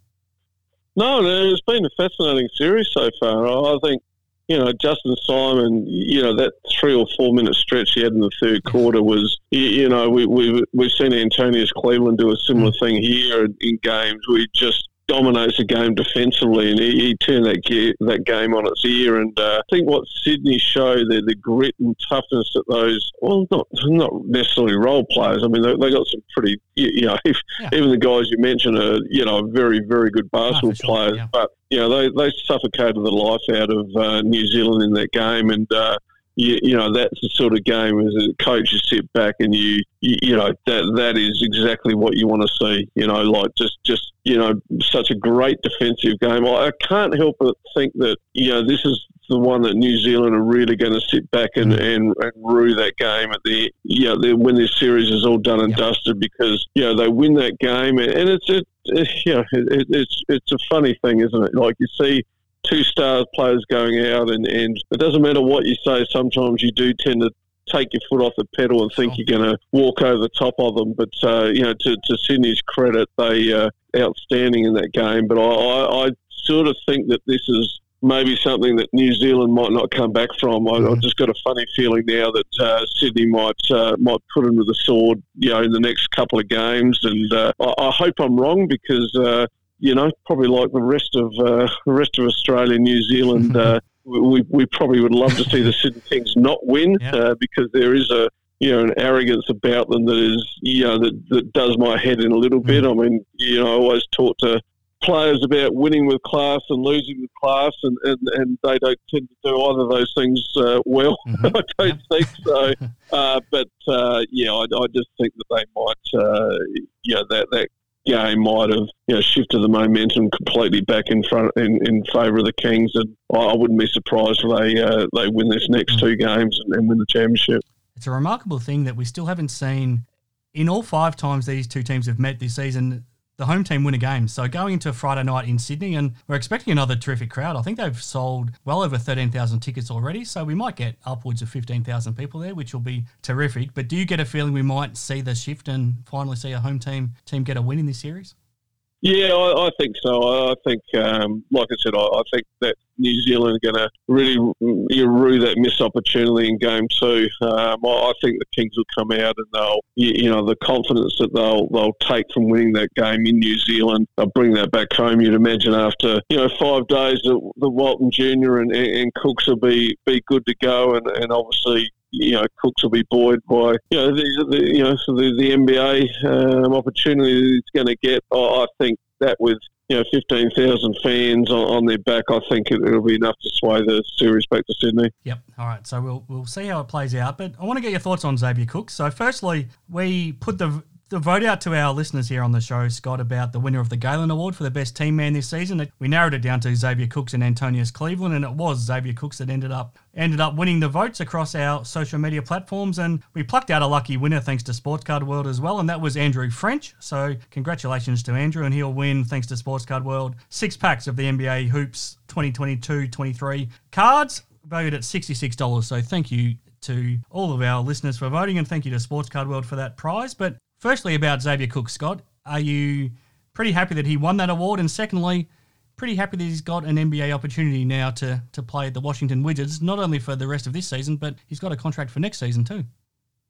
No, it's been a fascinating series so far. I think you know, Justin Simon, you know, that three or four minute stretch he had in the third quarter was, you know, we, we, we've seen Antonius Cleveland do a similar mm. thing here in games. We just dominates the game defensively, and he, he turned that gear, that game on its ear. And uh, I think what Sydney show, there, the grit and toughness that those, well, not not necessarily role players. I mean, they, they got some pretty, you, know, if, yeah. even the guys you mentioned are, you know, very very good basketball oh, players, yeah. but you know, they, they suffocated the life out of uh, New Zealand in that game, and uh, you, you know that's the sort of game as a coach you sit back and you, you you know that that is exactly what you want to see. You know, like just just you know such a great defensive game. I, I can't help but think that you know this is the one that New Zealand are really going to sit back and, mm. and, and rue that game at the you know when this series is all done and yep. dusted because you know they win that game and it's it, it you know it, it's it's a funny thing isn't it like you see two stars players going out and, and it doesn't matter what you say sometimes you do tend to take your foot off the pedal and think you're going to walk over the top of them. But uh, you know, to, to Sydney's credit, they uh, outstanding in that game. But I, I, I, sort of think that this is maybe something that New Zealand might not come back from. I, have just got a funny feeling now that uh, Sydney might uh, might put them to the sword, you know, in the next couple of games. And uh, I, I, hope I'm wrong because uh, you know, probably like the rest of uh, the rest of Australia, New Zealand. Uh, we, we probably would love to see the Sydney Kings not win yeah. because there is a you know, an arrogance about them that is, you know, that, that does my head in a little bit. Mm. I mean, you know, I always talk to players about winning with class and losing with class, and, and, and they don't tend to do either of those things uh, well. Mm-hmm. I don't think so. Uh, but uh, yeah, I, I, just think that they might, uh, yeah, that that game might have you know, shifted the momentum completely back in front in, in favour of the Kings, and I, wouldn't be surprised if they uh, they win this next two games and, and win the championship. It's a remarkable thing that we still haven't seen in all five times these two teams have met this season the home team win a game. So going into Friday night in Sydney, and we're expecting another terrific crowd. I think they've sold well over 13,000 tickets already, so we might get upwards of 15,000 people there, which will be terrific. But do you get a feeling we might see the shift and finally see a home team team get a win in this series? Yeah, I, I, think so. I think, um, like I said, I, I, think that New Zealand are going to really rue that missed opportunity in game two. Um, I, I, think the Kings will come out and they'll, you, you, know, the confidence that they'll they'll take from winning that game in New Zealand, they'll bring that back home. You'd imagine after you know five days, the, the Walton Junior and, and Cooks will be be good to go, and, and obviously you know, Cooks will be buoyed by, you know, the, the you know, the, the NBA um, opportunity he's going to get. I, I think that with you know, 15,000 fans on, on, their back, I think it, will be enough to sway the series back to Sydney. Yep. All right. So we'll, we'll see how it plays out. But I want to get your thoughts on Xavier Cooks. So, firstly, we put the the vote out to our listeners here on the show, Scott, about the winner of the Galen Award for the best team man this season. We narrowed it down to Xavier Cooks and Antonius Cleveland, and it was Xavier Cooks that ended up ended up winning the votes across our social media platforms. And we plucked out a lucky winner thanks to Sports Card World as well, and that was Andrew French. So congratulations to Andrew, and he'll win thanks to Sports Card World six packs of the NBA Hoops 2022-23 cards valued at $66. So thank you to all of our listeners for voting, and thank you to Sports Card World for that prize. But Firstly, about Xavier Cook, Scott, are you pretty happy that he won that award? And secondly, pretty happy that he's got an NBA opportunity now to to play at the Washington Wizards, not only for the rest of this season, but he's got a contract for next season too.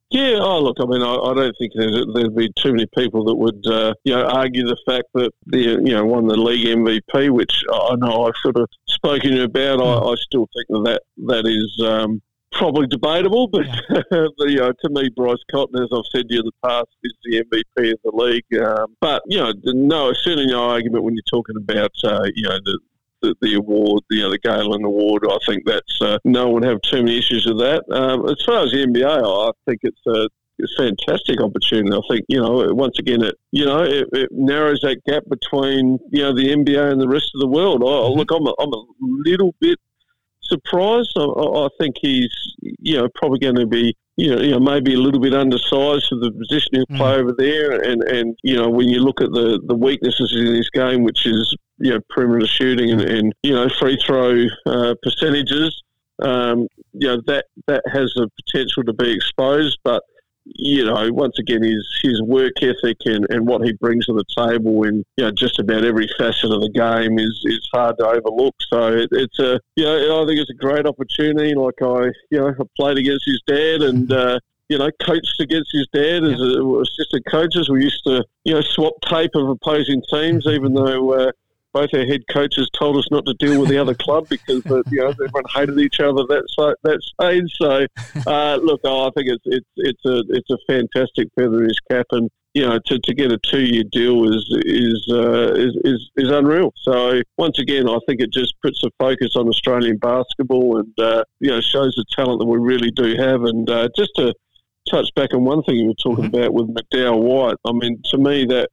Yeah, oh look, I mean, I, I don't think there'd be too many people that would, uh, you know, argue the fact that the, you know, won the league MVP, which I know I've sort of spoken about. I, hmm. I still think that that, that is um, probably debatable, but yeah. you know, to me, Bryce Cotton, as I've said to you in the past, is the MVP of the league. Um, but you know, no, certainly no argument when you're talking about uh, you know the, the, the award, you know, the Galen Award. I think that's uh, no one have too many issues with that. Um, as far as the NBA, I think it's a it's a fantastic opportunity. I think you know once again it you know it, it, narrows that gap between you know the NBA and the rest of the world. Oh, look, I'm a, I'm a little bit surprised. I, I think he's, you know, probably going to be, you know, you know, maybe a little bit undersized for the position he'll play mm. over there. And, and, you know, when you look at the, the weaknesses in his game, which is, you know, perimeter shooting and, and you know, free throw uh, percentages, um, you know, that, that has the potential to be exposed. But, you know, once again, his his work ethic and, and what he brings to the table in you know just about every facet of the game is, is hard to overlook. So it, it's a you know I think it's a great opportunity. Like I you know I played against his dad and. Uh, you know, coached against his dad as a, assistant coaches. We used to, you know, swap tape of opposing teams, even though uh, both our head coaches told us not to deal with the other club because uh, you know everyone hated each other that that stage. So uh, look, oh, I think it's it's it's a it's a fantastic feather in his cap, and you know to, to get a two year deal is is, uh, is is is unreal. So once again, I think it just puts a focus on Australian basketball, and uh, you know shows the talent that we really do have, and uh, just to touch back on one thing you were talking mm-hmm. about with McDowell White. I mean, to me, that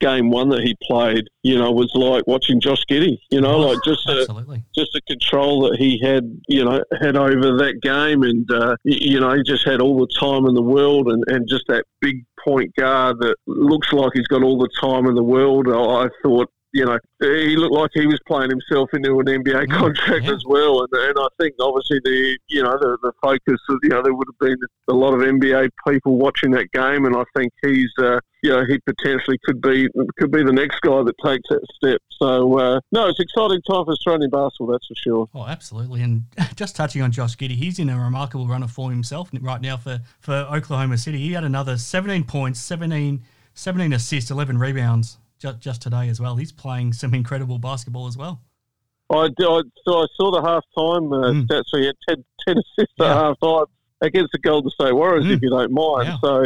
game one that he played, you know, was like watching Josh Giddey. You know, like just a, just the control that he had, you know, had over that game, and uh, you know, he just had all the time in the world, and, and just that big point guard that looks like he's got all the time in the world. I thought you know, he looked like he was playing himself into an NBA contract yeah. as well. And, and I think obviously the, you know, the, the focus of, you know, there would have been a lot of NBA people watching that game. And I think he's, uh, you know, he potentially could be, could be the next guy that takes that step. So, uh, no, it's exciting time for Australian basketball, that's for sure. Oh, absolutely. And just touching on Josh Giddey, he's in a remarkable run of form himself right now for, for Oklahoma City. He had another 17 points, 17, 17 assists, 11 rebounds just, just today as well. He's playing some incredible basketball as well. I, I, so I saw the half time uh, mm. stats. So he had 10, 10 assists yeah. at half time against the Golden State Warriors, mm. if you don't mind. Yeah. So,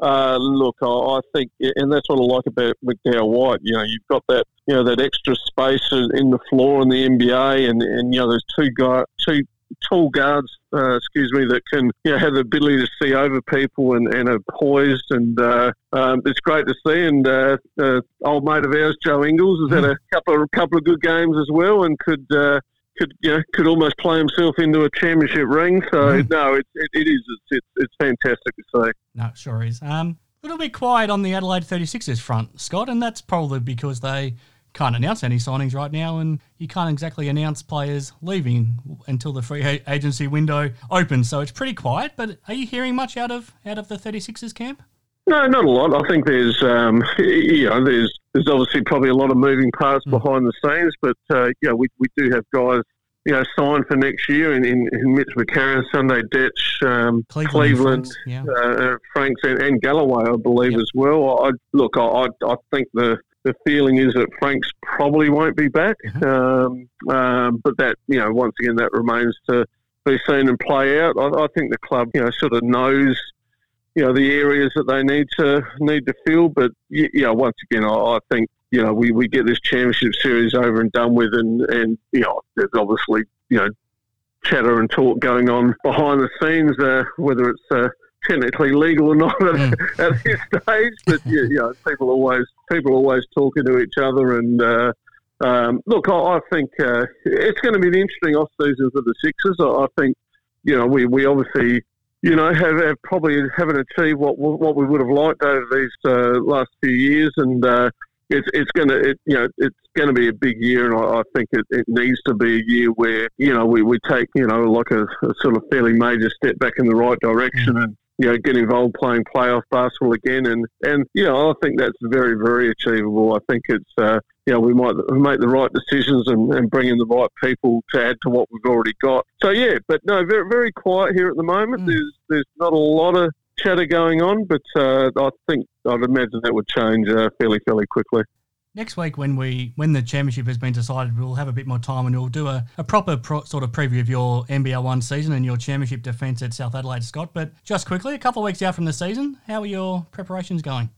uh, look, I, I, think, and that's what I like about McDowell White. You know, you've got that, you know, that extra space in the floor in the NBA, and, and you know, there's two guy, two tall guards, uh, excuse me, that can you know, have the ability to see over people and, and are poised. And uh, um, it's great to see. And uh, uh old mate of ours, Joe Ingles, has had a couple of couple of good games as well, and could. Uh, could you know, could almost play himself into a championship ring. So mm. no, it, it, it is it's, it's, it's fantastic to see. No, it sure is. Um, a little bit quiet on the Adelaide 36ers front, Scott, and that's probably because they can't announce any signings right now, and you can't exactly announce players leaving until the free agency window opens. So it's pretty quiet. But are you hearing much out of out of the 36ers camp? No, not a lot. I think there's, um, you know, there's there's obviously probably a lot of moving parts mm. behind the scenes, but uh, you know, we we do have guys. You know, signed for next year in, in, in Mitch McCarron, Sunday Dech, um, Cleveland, Cleveland Franks, yeah. uh, Franks and, and, Galloway, I believe, yep. as well. I, look, I, I think the the feeling is that Franks probably won't be back. Mm-hmm. Um, um, but that, you know, once again, that remains to be seen and play out. I, I, think the club, you know, sort of knows, you know, the areas that they need to need to fill. But you know, once again, I, I think you know we, we get this championship series over and done with, and and you know, there's obviously you know chatter and talk going on behind the scenes, uh, whether it's uh, technically legal or not at, mm. at this stage. But yeah, you know, people always people always talking to each other. And uh, um, look, I, I think uh, it's going to be an interesting off season for the Sixers. I, I think you know we, we obviously you know have, have, probably haven't achieved what what we would have liked over these uh, last few years, and uh, it's it's going to it, you know it's going to be a big year, and I, I think it, it, needs to be a year where you know we, we take you know like a, a, sort of fairly major step back in the right direction, mm. and you know, get involved playing playoff basketball again. And, and you know, I think that's very, very achievable. I think it's, uh, you know, we might make the right decisions and, and bring in the right people to add to what we've already got. So, yeah, but no, very, very quiet here at the moment. Mm. There's, there's not a lot of chatter going on, but uh, I think I'd imagine that would change uh, fairly, fairly quickly next week when we when the championship has been decided we'll have a bit more time and we'll do a, a proper pro, sort of preview of your NBL one season and your championship defence at South Adelaide Scott. But just quickly a couple of weeks out from the season how are your preparations going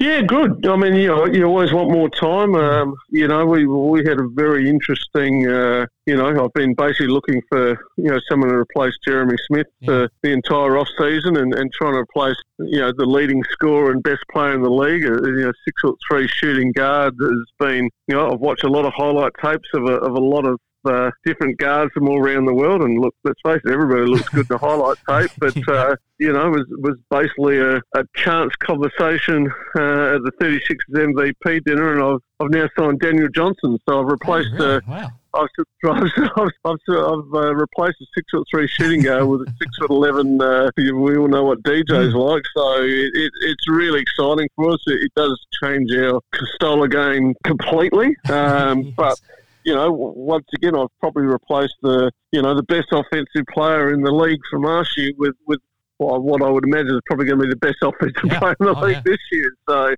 yeah, good. I mean, you know, you always want more time. Um, you know, we we had a very interesting. Uh, you know, I've been basically looking for you know someone to replace Jeremy Smith yeah. uh, the entire off season, and, and trying to replace you know the leading scorer and best player in the league. Uh, you know, six foot three shooting guard has been. You know, I've watched a lot of highlight tapes of a, of a lot of uh, different guards from all around the world. And look, let's face it, everybody looks good in the highlight tape. But, uh, you know, it was, was basically a, a chance conversation uh, at the 36th MVP dinner. And I've, I've now signed Daniel Johnson. So I've replaced. Oh, really? Uh, wow. I've, I've, I've, I've uh, replaced a six foot three shooting guard with a six foot eleven. Uh, we all know what DJ's mm. like, so it, it, it's really exciting for us. It, it does change our of game completely, um, yes. but you know, once again, I've probably replaced the, you know, the best offensive player in the league from last year with, with what I would imagine is probably going to be the best offensive yeah. player in the oh, league yeah. this year. So,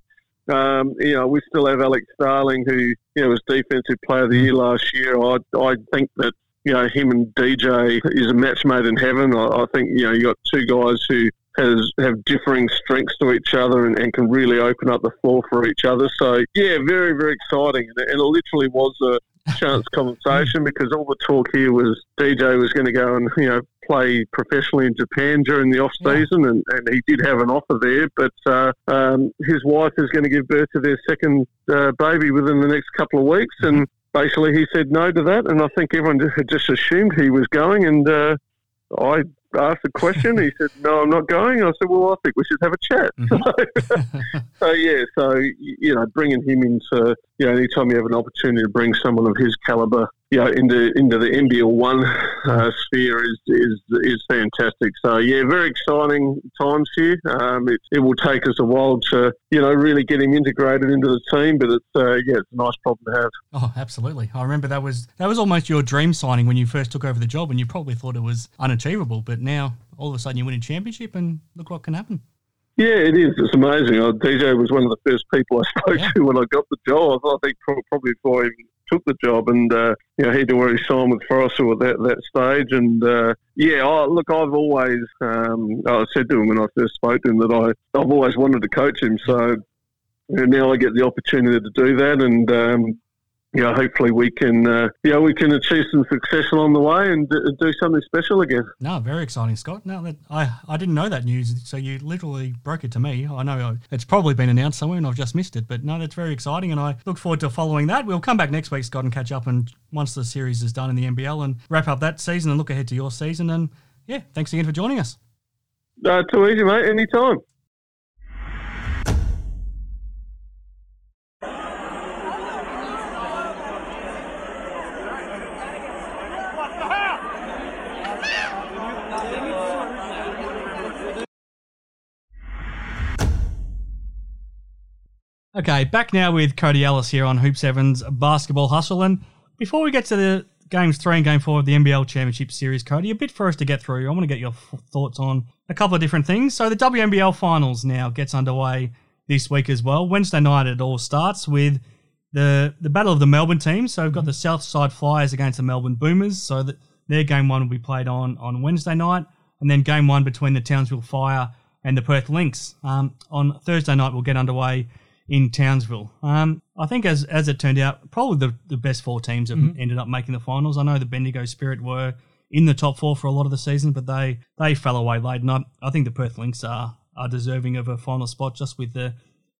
Um, you know, we still have Alex Starling, who you know was defensive player of the year last year. I I think that you know him and DJ is a match made in heaven. I, I think you know you got two guys who has have differing strengths to each other and, and, can really open up the floor for each other. So yeah, very very exciting, and it, literally was a chance conversation because all the talk here was DJ was going to go and you know play professionally in Japan during the off season, yeah. and, and he did have an offer there, but uh, um, his wife is going to give birth to their second uh, baby within the next couple of weeks, and basically he said no to that, and I think everyone had just assumed he was going, and uh, I asked a question. He said, "No, I'm not going." I said, "Well, I think we should have a chat." Mm-hmm. So, so, yeah, so you know, bringing him into you know, anytime you have an opportunity to bring someone of his caliber, you know, into into the NBL one uh, sphere is, is is fantastic. So yeah, very exciting times here. Um, it, it will take us a while to you know really get him integrated into the team, but it's uh, yeah, it's a nice problem to have. Oh, absolutely. I remember that was that was almost your dream signing when you first took over the job, and you probably thought it was unachievable, but now all of a sudden you win a championship, and look what can happen. Yeah, it is. It's amazing. Oh, DJ was one of the first people I spoke yeah. to when I got the job. I think probably before I even took the job, and uh, you know he'd already signed with Forrester at that, that stage. And uh, yeah, I, look, I've always um, I said to him when I first spoke to him that I I've always wanted to coach him. So now I get the opportunity to do that, and um, you know, hopefully we can, uh, you know, we can achieve some success along the way and do something special again. No, very exciting, Scott. No, that, I, I didn't know that news, so you literally broke it to me. I know it's probably been announced somewhere and I've just missed it, but no, that's very exciting, and I look forward to following that. We'll come back next week, Scott, and catch up, and once the series is done in the NBL, and wrap up that season and look ahead to your season. And yeah, thanks again for joining us. Uh, too easy, mate. Anytime. Okay, back now with Cody Ellis here on Hoop Seven's Basketball Hustle. And before we get to the games three and game four of the NBL Championship Series, Cody, a bit for us to get through. I want to get your f- thoughts on a couple of different things. So the WNBL Finals now gets underway this week as well. Wednesday night it all starts with the the battle of the Melbourne teams. So we've got the Southside Flyers against the Melbourne Boomers. So that their game one will be played on on Wednesday night, and then game one between the Townsville Fire and the Perth Lynx um, on Thursday night will get underway in Townsville. Um, I think as as it turned out, probably the, the best four teams have mm-hmm. ended up making the finals. I know the Bendigo Spirit were in the top four for a lot of the season, but they they fell away late. And I, I think the Perth Lynx are are deserving of a final spot just with the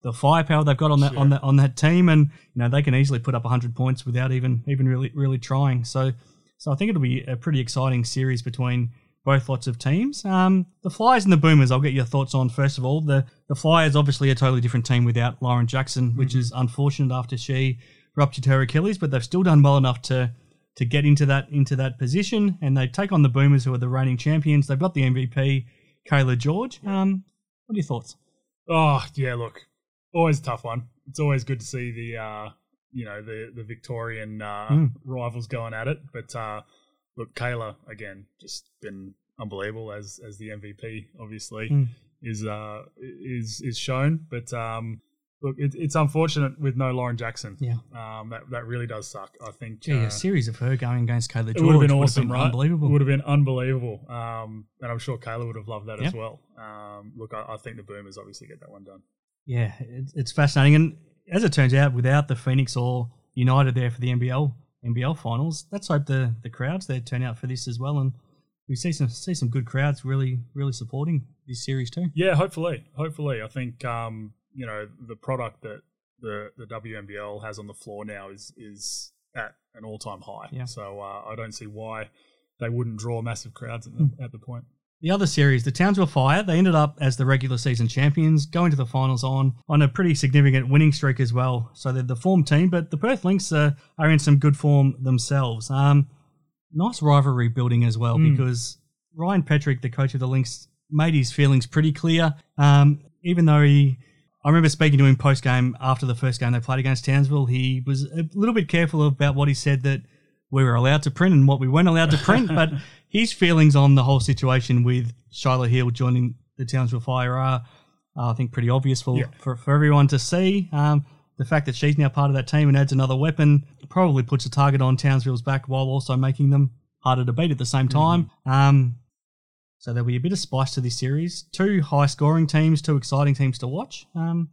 the firepower they've got on that sure. on that on that team, and you know they can easily put up 100 points without even even really really trying. So so I think it'll be a pretty exciting series between both lots of teams. Um, the Flyers and the Boomers, I'll get your thoughts on first of all. The the Flyers, obviously, a totally different team without Lauren Jackson, which mm-hmm. is unfortunate after she ruptured her Achilles, but they've still done well enough to to get into that into that position, and they take on the Boomers, who are the reigning champions. They've got the MVP, Kayla George. Um, what are your thoughts? Oh yeah, look, always a tough one. It's always good to see the uh, you know the the Victorian uh, mm. rivals going at it, but. Uh, look, Kayla again, just been unbelievable as as the MVP. Obviously, mm. is uh is is shown, but um. Look, it, it's unfortunate with no Lauren Jackson. Yeah, um, that that really does suck. I think. Gee, uh, a series of her going against Kayla George it would have been awesome, been right? Unbelievable. Would have been unbelievable. Um, and I'm sure Kayla would have loved that yep. as well. Um, look, I, I, think the Boomers obviously get that one done. Yeah, it's, it's fascinating, and as it turns out, without the Phoenix or United there for the NBL NBL finals. Let's hope the the crowds there turn out for this as well, and we see some see some good crowds really really supporting this series too. Yeah, hopefully, hopefully. I think um, you know the product that the the WNBL has on the floor now is is at an all time high. Yeah. So uh, I don't see why they wouldn't draw massive crowds at the, mm. at the point. The other series, the Townsville Fire, they ended up as the regular season champions, going to the finals on on a pretty significant winning streak as well. So they're the form team, but the Perth Lynx uh, are in some good form themselves. Um, nice rivalry building as well mm. because Ryan Petrik, the coach of the Lynx, made his feelings pretty clear. Um, even though he, I remember speaking to him post game after the first game they played against Townsville, he was a little bit careful about what he said that we were allowed to print and what we weren't allowed to print. but his feelings on the whole situation with Shyla Heal joining the Townsville Fire are uh, I think pretty obvious for, Yeah. for, for everyone to see. Um, the fact that she's now part of that team and adds another weapon probably puts a target on Townsville's back while also making them harder to beat at the same time. Um, so there'll be a bit of spice to this series. Two high scoring teams, two exciting teams to watch. Um,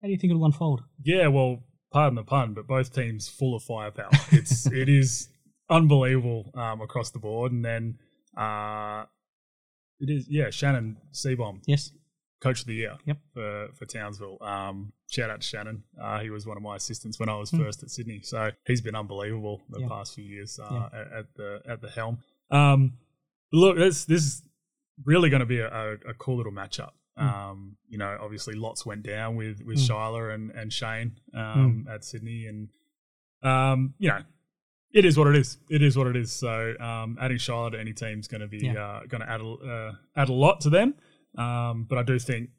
how do you think it'll unfold? Yeah, well, pardon the pun, but both teams full of firepower. It's it is unbelievable um, across the board, and then uh, it is yeah, Shannon Seebohm, Yes. coach of the year Yep. for for Townsville. Um, shout out to Shannon. Uh, he was one of my assistants when I was Hmm. first at Sydney, so he's been unbelievable the Yeah. past few years uh, Yeah. at, at the at the helm. Um, look, this this is really going to be a, a, a cool little matchup. Hmm. Um, you know, obviously lots went down with with Mm. Shyla and and Shane um, at Sydney, and um, you know, it is what it is. It is what it is. So um, adding Shyla to any team is going to be Yeah. uh, going to add a, uh, add a lot to them. Um, but I do think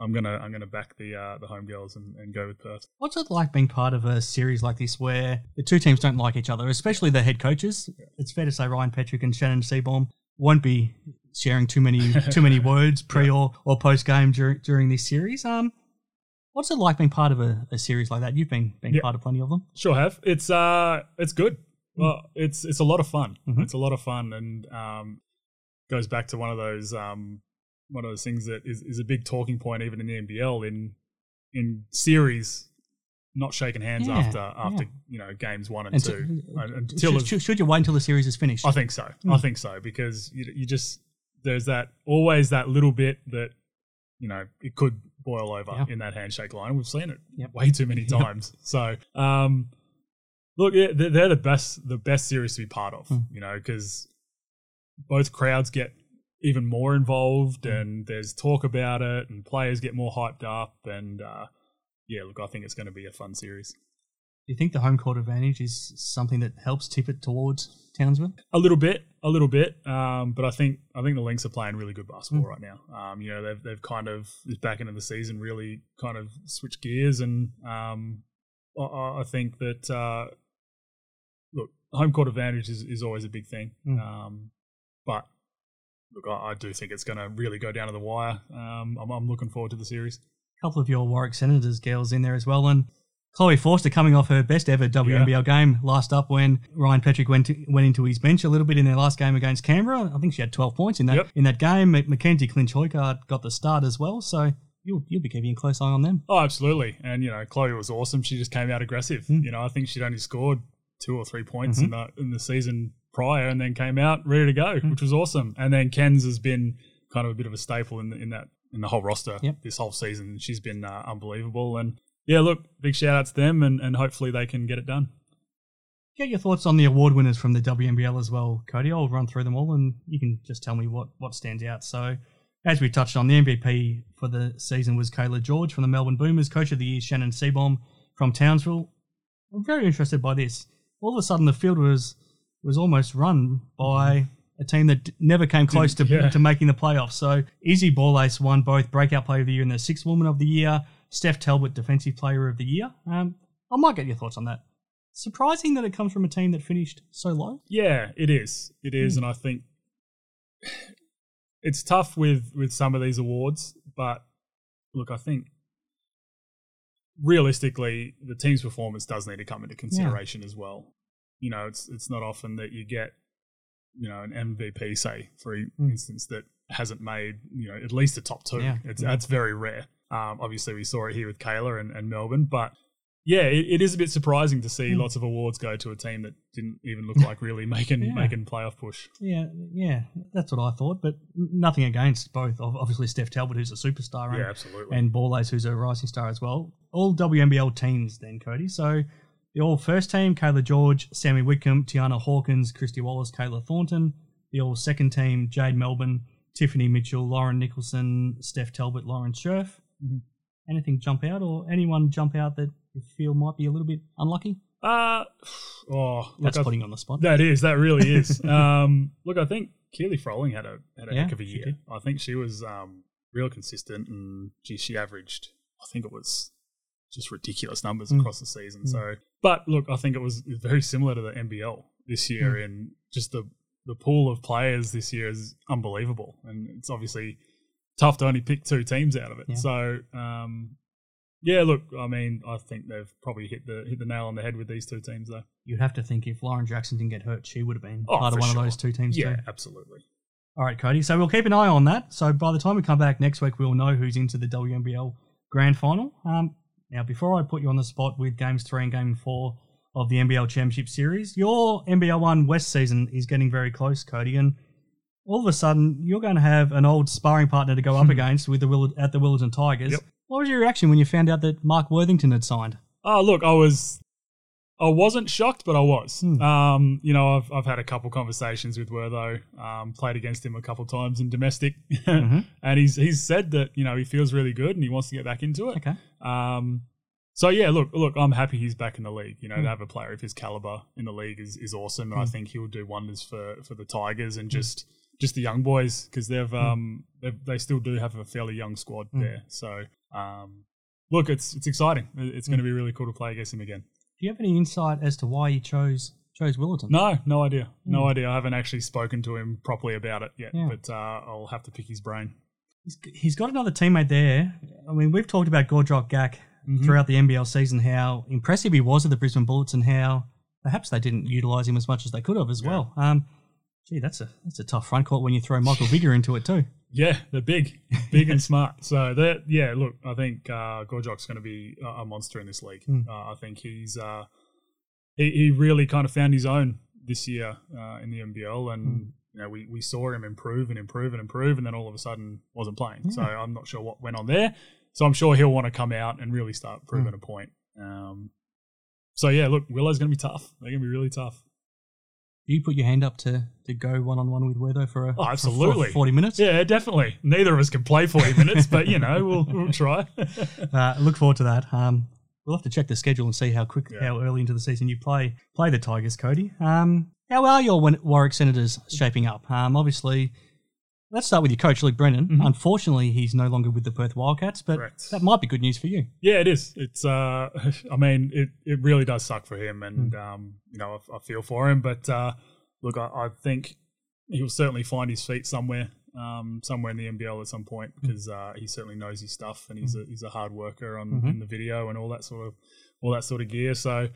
I'm gonna I'm gonna back the uh, the home girls and, and go with Perth. What's it like being part of a series like this where the two teams don't like each other, especially the head coaches? It's fair to say Ryan Petrik and Shannon Seebohm won't be sharing too many too many words pre or, or post game during during this series. Um, what's it like being part of a, a series like that? You've been been part of plenty of them. Sure have. It's uh it's good. Well, it's it's a lot of fun. Mhm. It's a lot of fun and um goes back to one of those um one of those things that is, is a big talking point even in the NBL in in series not shaking hands Yeah, after after yeah. you know games one and, And two so- Un- until should, should, you wait until the series is finished? I think so. I Mm. think so because you, you just there's that always that little bit that you know it could boil over Yeah. in that handshake line. We've seen it Yep. way too many times. So um, look, yeah, they're, they're the best the best series to be part of. Mm. You know because both crowds get even more involved Mm. and there's talk about it and players get more hyped up and uh, yeah, look, I think it's going to be a fun series. Do you think the home court advantage is something that helps tip it towards Townsville? A little bit, a little bit, um, but I think I think the Lynx are playing really good basketball Mm. right now. Um, you know, they've they've kind of this back end of the season really kind of switched gears, and um, I- I, think that uh, look, home court advantage is, is always a big thing, Mm. um, but look, I, I do think it's going to really go down to the wire. Um, I'm, I'm looking forward to the series. A couple of your Warwick Senators girls in there as well, and Chloe Forster coming off her best ever WNBL game last up when Ryan Petrik went to, went into his bench a little bit in their last game against Canberra. I think she had 12 points in that Yep. in that game. Mac- Mackenzie Clinch Hoykard got the start as well, so you'll you'll be keeping a close eye on them. Oh, absolutely. And you know, Chloe was awesome. She just came out aggressive. Mm. You know, I think she'd only scored two or three points in the in the season prior, and then came out ready to go, which was awesome. And then Ken's has been kind of a bit of a staple in the, in that in the whole roster Yep. this whole season. She's been uh, unbelievable. And yeah, look, big shout out to them, and, and hopefully they can get it done. Get your thoughts on the award winners from the WNBL as well, Cody. I'll run through them all, and you can just tell me what what stands out. So. As we touched on, the MVP for the season was Kayla George from the Melbourne Boomers. Coach of the Year, Shannon Seebohm from Townsville. I'm very interested by this. All of a sudden, the field was was almost run by a team that never came close to, yeah. to making the playoffs. So Izzy Borlase won both Breakout Player of the Year and the Sixth Woman of the Year. Steph Talbot, Defensive Player of the Year. Um, I might get your thoughts on that. Surprising that it comes from a team that finished so low. Yeah, it is. It is, and I think it's tough with with some of these awards. But look, I think realistically, the team's performance does need to come into consideration as well. You know, it's it's not often that you get you know an MVP, say for Mm. instance, that hasn't made you know at least a top two. Yeah. It's Yeah. that's very rare. Um, obviously, we saw it here with Kayla and, and Melbourne, but yeah, it, it is a bit surprising to see Mm. lots of awards go to a team that didn't even look like really making Yeah. making playoff push. Yeah, yeah, that's what I thought. But nothing against both. Obviously, Steph Talbot, who's a superstar, and, Yeah, absolutely. and Borlase, who's a rising star as well. All WNBL teams, then Cody. So the all first team: Kayla George, Sammy Whitcomb, Tianna Hawkins, Kristy Wallace, Kayla Thornton. The all second team: Jade Melbourne, Tiffany Mitchell, Lauren Nicholson, Steph Talbot, Lauren Scherf. Mhm. Anything jump out, or anyone jump out that you feel might be a little bit unlucky? Uh, oh, look, That's I- putting on the spot. that is that really is. um, look, I think Keely Froling had a had a Yeah, heck of a year. I think she was um, real consistent, and gee, she averaged. I think it was just ridiculous numbers Mm. across the season. So, but look, I think it was very similar to the NBL this year, Mm. in just the the pool of players this year is unbelievable, and it's obviously tough to only pick two teams out of it. Yeah. So um, yeah, look, I mean, I think they've probably hit the hit the nail on the head with these two teams, though. You'd have to think if Lauren Jackson didn't get hurt, she would have been Oh, part of one sure. of those two teams Yeah, too. absolutely. All right, Cody. So we'll keep an eye on that. So by the time we come back next week, we'll know who's into the WNBL Grand Final. Um, now, before I put you on the spot with Games Three and Game Four of the NBL Championship Series, your NBL One West season is getting very close, Cody, and all of a sudden you're going to have an old sparring partner to go up against with the Will- at the Willetton Tigers. Yep. What was your reaction when you found out that Mark Worthington had signed? Oh, look, I was, I wasn't shocked, but I was. Hmm. Um, you know, I've I've had a couple conversations with Wortho, um, played against him a couple times in domestic, Mm-hmm. and he's he's said that you know he feels really good and he wants to get back into it. Okay. Um, so yeah, look, look, I'm happy he's back in the league. You know, Hmm. to have a player of his caliber in the league is, is awesome, and I think he'll do wonders for for the Tigers Hmm. and just just the young boys because they've um they've, they still do have a fairly young squad Hmm. there. So um, look, it's it's exciting. It's Hmm. going to be really cool to play against him again. Do you have any insight as to why he chose chose Willetton? No, no idea, no idea. I haven't actually spoken to him properly about it yet, Hmm. Yeah. but uh, I'll have to pick his brain. He's, he's got another teammate there. I mean, we've talked about Gorjok Gak Mm-hmm. throughout the NBL season, how impressive he was at the Brisbane Bullets, and how perhaps they didn't utilise him as much as they could have as well. Um, gee, that's a that's a tough front court when you throw Michael Vigor into it too. Yeah, they're big, big and smart. So that yeah, look, I think uh, Gorjok's going to be a, a monster in this league. Uh, I think he's uh, he he really kind of found his own this year uh, in the NBL, and you know we we saw him improve and improve and improve, and then all of a sudden wasn't playing. So I'm not sure what went on there. So I'm sure he'll want to come out and really start proving a point. Um, so yeah, look, Willow's going to be tough. They're going to be really tough. You put your hand up to, to go one on one with Wortho for a Oh, absolutely. for forty minutes? Yeah, definitely. Neither of us can play 40 minutes, but you know, we'll, we'll try. Uh, look forward to that. Um, we'll have to check the schedule and see how quick, Yeah. how early into the season you play play the Tigers, Cody. Um, how are your Warwick Senators shaping up? Um, obviously, let's start with your coach, Luke Brennan. Unfortunately, he's no longer with the Perth Wildcats, but Mm-hmm. Correct. that might be good news for you. Yeah, it is. It's. Uh, I mean, it, it really does suck for him, and um, you know, I, I feel for him. But uh, look, I, I think he'll certainly find his feet somewhere, um, somewhere in the NBL at some point because uh, he certainly knows his stuff, and he's a he's a hard worker on in the video and all that sort of all that sort of gear. So,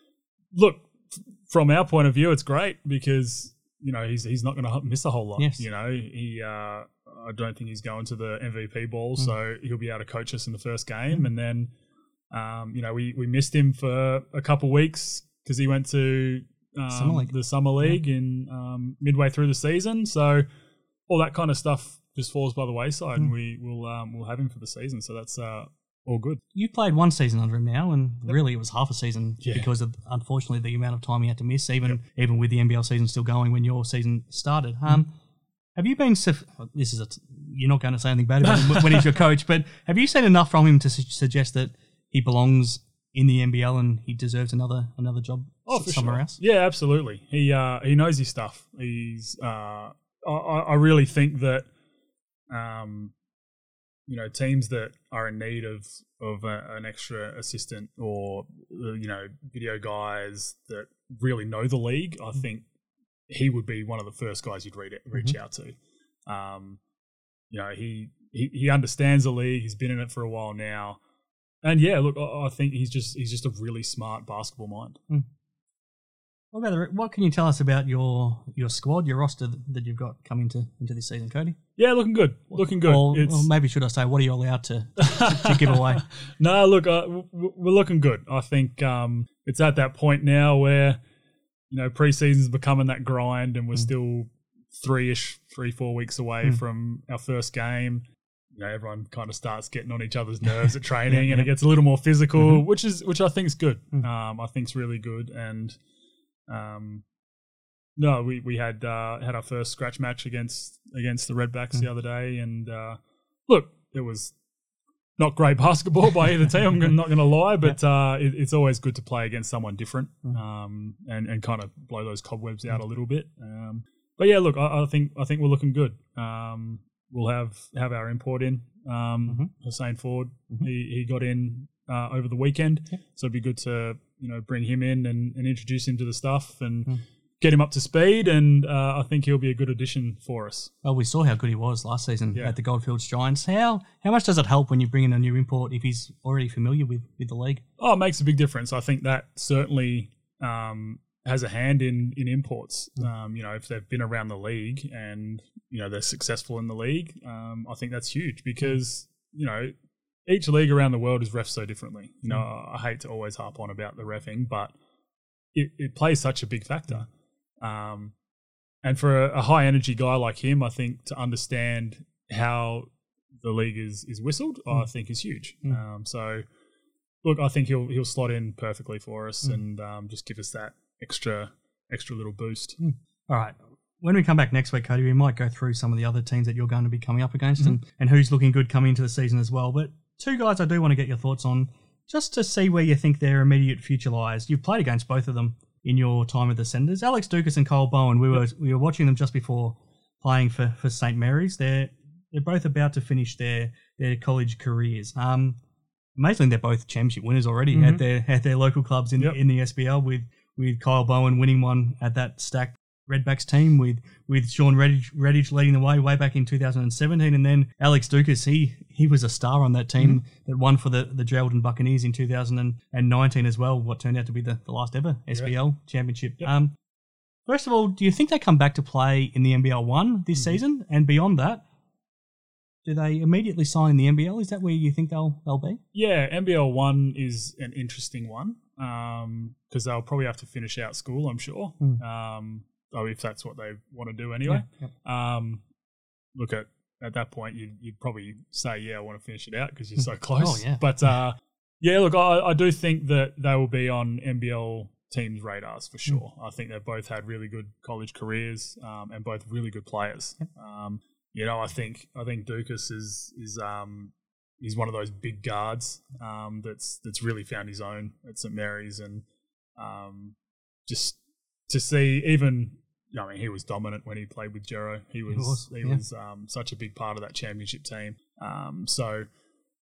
look, from our point of view, it's great because you know he's he's not going to miss a whole lot. Yes. You know, he. Uh, I don't think he's going to the MVP ball, so he'll be able to coach us in the first game, and then. Um, you know, we, we missed him for a couple weeks because he went to um, Summer the summer league in um, midway through the season. So all that kind of stuff just falls by the wayside, Hmm. and we will um, we'll have him for the season. So that's uh, all good. You played one season under him now, and really it was half a season Yeah. because of unfortunately the amount of time he had to miss, even even with the NBL season still going when your season started. Um, have you been? This is a, you're not going to say anything bad about him when he's your coach, but have you seen enough from him to su- suggest that he belongs in the NBL and he deserves another another job s- somewhere else? Oh, Yeah, absolutely. He uh, he knows his stuff. He's uh, I, I I really think that um, you know teams that are in need of of a, an extra assistant or uh, you know video guys that really know the league. I think he would be one of the first guys you'd read, reach out to. Um, you know, he, he he understands the league. He's been in it for a while now, and yeah, look, I, I think he's just he's just a really smart basketball mind. What about the, what can you tell us about your your squad, your roster that you've got coming into into this season, Cody? Yeah, looking good, looking good. Or, or maybe should I say, what are you allowed to, to, to give away? no, look, uh, we're looking good. I think um, it's at that point now where you know preseason's becoming that grind, and we're still three ish, three four weeks away from our first game. You know, everyone kind of starts getting on each other's nerves at training, and it gets a little more physical, which is which I think is good. Um, I think it's really good, and um, no, we we had uh, had our first scratch match against against the Redbacks the other day, and uh, look, it was not great basketball by either team. I'm not going to lie, but uh, it, it's always good to play against someone different um, and and kind of blow those cobwebs out a little bit. Um, but yeah, look, I, I think I think we're looking good. Um, we'll have have our import in um, Hussein Ford. He he got in uh, over the weekend, so it'd be good to you know bring him in and, and introduce him to the stuff and get him up to speed, and uh, I think he'll be a good addition for us. Well, we saw how good he was last season Yeah. at the Goldfields Giants. How how much does it help when you bring in a new import if he's already familiar with, with the league? Oh, it makes a big difference. I think that certainly um, has a hand in in imports. Um, you know, if they've been around the league and you know they're successful in the league, um, I think that's huge because you know each league around the world is ref so differently. You know, I hate to always harp on about the refing, but it, it plays such a big factor. Um, and for a, a high energy guy like him, I think to understand how the league is is whistled, I think is huge. Um, so look, I think he'll he'll slot in perfectly for us and um, just give us that extra extra little boost. All right. When we come back next week, Cody, we might go through some of the other teams that you're going to be coming up against and, and who's looking good coming into the season as well. But two guys I do want to get your thoughts on just to see where you think their immediate future lies. You've played against both of them in your time with the Senders. Alex Ducas and Kyle Bowen, we were we were watching them just before playing for, for St. Mary's. They're they're both about to finish their their college careers. Um, amazingly, they're both championship winners already at their at their local clubs in Yep. in the SBL. With with Kyle Bowen winning one at that stacked Redbacks team, with with Sean Redditch, Redditch leading the way way back in 2017, and then Alex Ducas, he he was a star on that team that won for the the Geraldton Buccaneers in 2019 as well. What turned out to be the, the last ever SBL championship. Um, first of all, do you think they come back to play in the NBL one this season, and beyond that? Do they immediately sign in the NBL? Is that where you think they'll they'll be? Yeah, NBL one is an interesting one because they'll probably have to finish out school, I'm sure. Um, oh, if that's what they want to do anyway. Um, look at at that point, you'd, you'd probably say, "Yeah, I want to finish it out" because you're so close. Oh, yeah. But uh, yeah, look, I, I do think that they will be on NBL teams' radars for sure. I think they've both had really good college careers um, and both really good players. Um, you know, I think I think Ducas is is um, he's one of those big guards um, that's that's really found his own at St Mary's, and um, just to see even. I mean, he was dominant when he played with Jero. He was was, he yeah. was um, such a big part of that championship team. Um, so,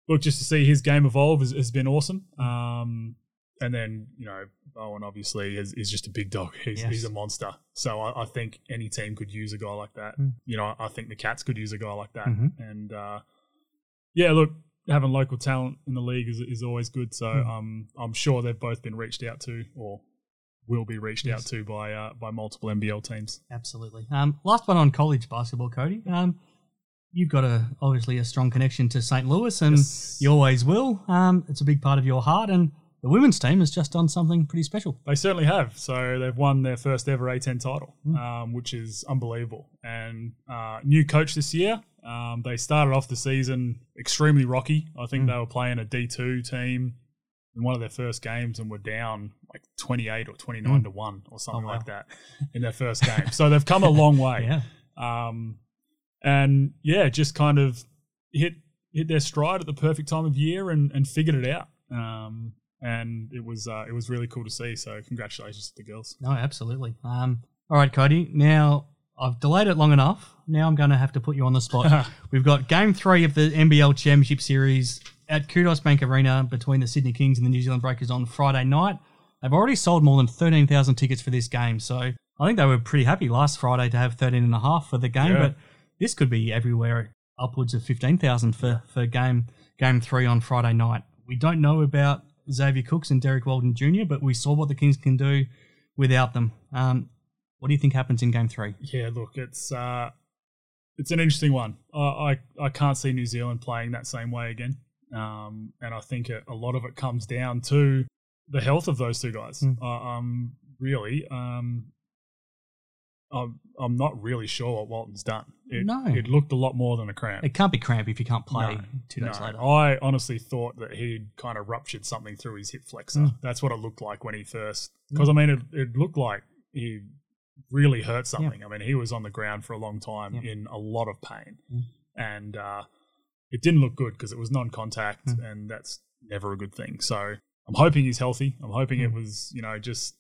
look, just to see his game evolve has, has been awesome. Um, and then you know, Bowen obviously is, is just a big dog. He's, Yes. he's a monster. So I, I think any team could use a guy like that. Mm. You know, I think the Cats could use a guy like that. Mhm. And uh, yeah, look, having local talent in the league is is always good. So Mm. um, I'm sure they've both been reached out to or will be reached out to by uh, by multiple NBL teams. Absolutely. Um, last one on college basketball, Cody. Um, you've got a obviously a strong connection to St. Louis, and Yes. you always will. Um, it's a big part of your heart, and the women's team has just done something pretty special. They certainly have. So they've won their first ever A10 title, Hmm. um, which is unbelievable. And uh, new coach this year. Um, they started off the season extremely rocky. I think they were playing a D2 team in one of their first games and were down like 28 or 29 to 1 or something. Oh, wow. like that in their first game. so they've come a long way. Yeah. Um, and yeah, just kind of hit hit their stride at the perfect time of year and, and figured it out. Um, and it was uh, it was really cool to see. So congratulations to the girls. No, absolutely. Um, all right, Cody. Now I've delayed it long enough. Now I'm going to have to put you on the spot. We've got Game Three of the NBL Championship Series at Kudos Bank Arena between the Sydney Kings and the New Zealand Breakers on Friday night. They've already sold more than 13,000 tickets for this game, so I think they were pretty happy last Friday to have 13 and a half for the game. Yeah. But this could be everywhere upwards of 15,000 for for game game three on Friday night. We don't know about Xavier Cooks and Derrick Walton Jr., but we saw what the Kings can do without them. Um, what do you think happens in game three? Yeah, look, it's uh, it's an interesting one. I, I I can't see New Zealand playing that same way again, um, and I think a, a lot of it comes down to the health of those two guys. Mm. Uh, um, really, um, I'm I'm not really sure what Walton's done. It, No. it looked a lot more than a cramp. It can't be cramp if you can't play No, two days No, later. I honestly thought that he'd kind of ruptured something through his hip flexor. Mm. That's what it looked like when he first. Because I mean, it, it looked like he really hurt something. I mean, he was on the ground for a long time Yeah. in a lot of pain, Mm. and uh, it didn't look good because it was non-contact, Mm. and that's never a good thing. So I'm hoping he's healthy. I'm hoping it Mm. was you know just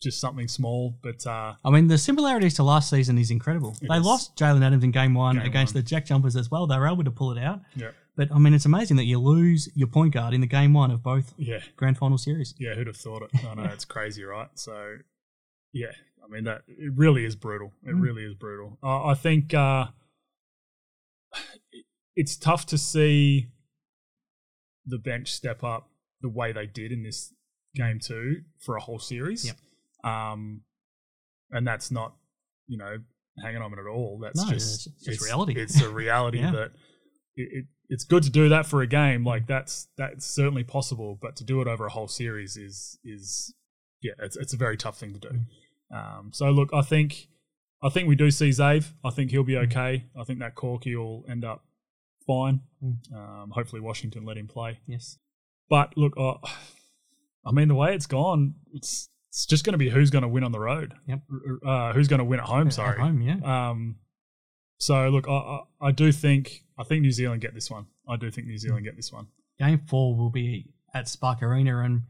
just something small, but uh, I mean, the similarities to last season is incredible. They is. lost Jalen Adams in game one Game against one. the Jack Jumpers as well. They were able to pull it out. yeah, But I mean, it's amazing that you lose your point guard in the game one of both yeah. grand final series. Yeah, who'd have thought it? I know it's crazy, right? So, yeah, I mean that it really is brutal. It Mm. really is brutal. Uh, I think uh, it's tough to see the bench step up the way they did in this game too for a whole series. Yep. Um, and that's not you know hanging on it at all. That's No, just it's just reality. It's a reality Yeah. that it, it, it's good to do that for a game. Like that's that's certainly possible, but to do it over a whole series is is yeah, it's it's a very tough thing to do. Um, so look, I think I think we do see Zave. I think he'll be okay. I think that Corky will end up fine. Um, hopefully Washington let him play. Yes. But look, uh, I mean the way it's gone, it's it's just going to be who's going to win on the road. Yep. Uh, who's going to win at home? At Sorry, home, yeah. Um, so look, I, I I do think I think New Zealand get this one. I do think New Zealand get this one. Game four will be at Spark Arena, and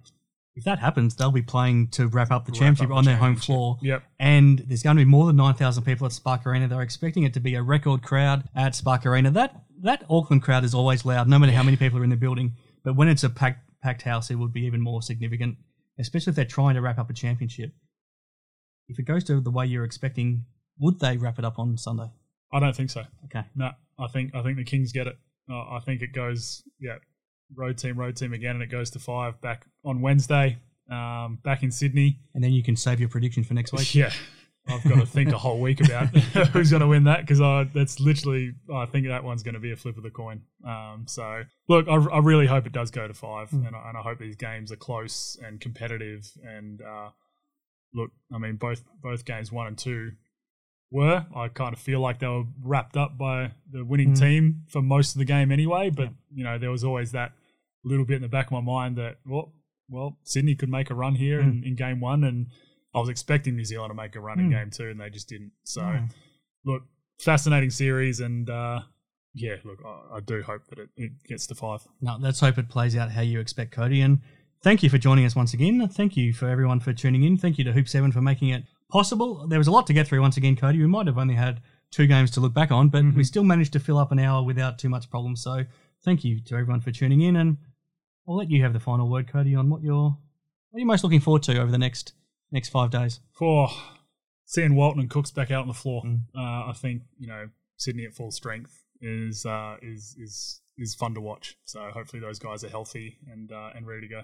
if that happens, they'll be playing to wrap up the Wrap championship up the on their home floor. Yep. And there's going to be more than 9,000 people at Spark Arena. They're expecting it to be a record crowd at Spark Arena. That that Auckland crowd is always loud, no matter how many people are in the building. But when it's a packed, packed house, it would be even more significant, especially if they're trying to wrap up a championship. If it goes to the way you're expecting, would they wrap it up on Sunday? I don't think so. Okay. No, I think I think the Kings get it. Uh, I think it goes yeah, road team, road team again, and it goes to five back on Wednesday, um, back in Sydney. And then you can save your prediction for next week. Yeah, I've got to think a whole week about who's going to win that because that's literally I think that one's going to be a flip of the coin. Um, so look, I, I really hope it does go to five, Mm. and, I, and I hope these games are close and competitive. And uh, look, I mean both both games one and two were. I kind of feel like they were wrapped up by the winning Mm. team for most of the game anyway. But you know there was always that little bit in the back of my mind that well, well Sydney could make a run here in, in game one, and I was expecting New Zealand to make a run in Mm. game two, and they just didn't. So Mm. look, fascinating series, and uh, yeah, look, I, I do hope that it, it gets to five. No, let's hope it plays out how you expect, Cody. And thank you for joining us once again. Thank you for everyone for tuning in. Thank you to Hoop Seven for making it possible. There was a lot to get through once again, Cody. We might have only had two games to look back on, but we still managed to fill up an hour without too much problem. So thank you to everyone for tuning in, and I'll let you have the final word, Cody, on what you're what you're most looking forward to over the next next five days. For seeing Walton and Cooks back out on the floor, Mm. uh, I think you know Sydney at full strength is uh, is is is fun to watch. So hopefully those guys are healthy and uh, and ready to go.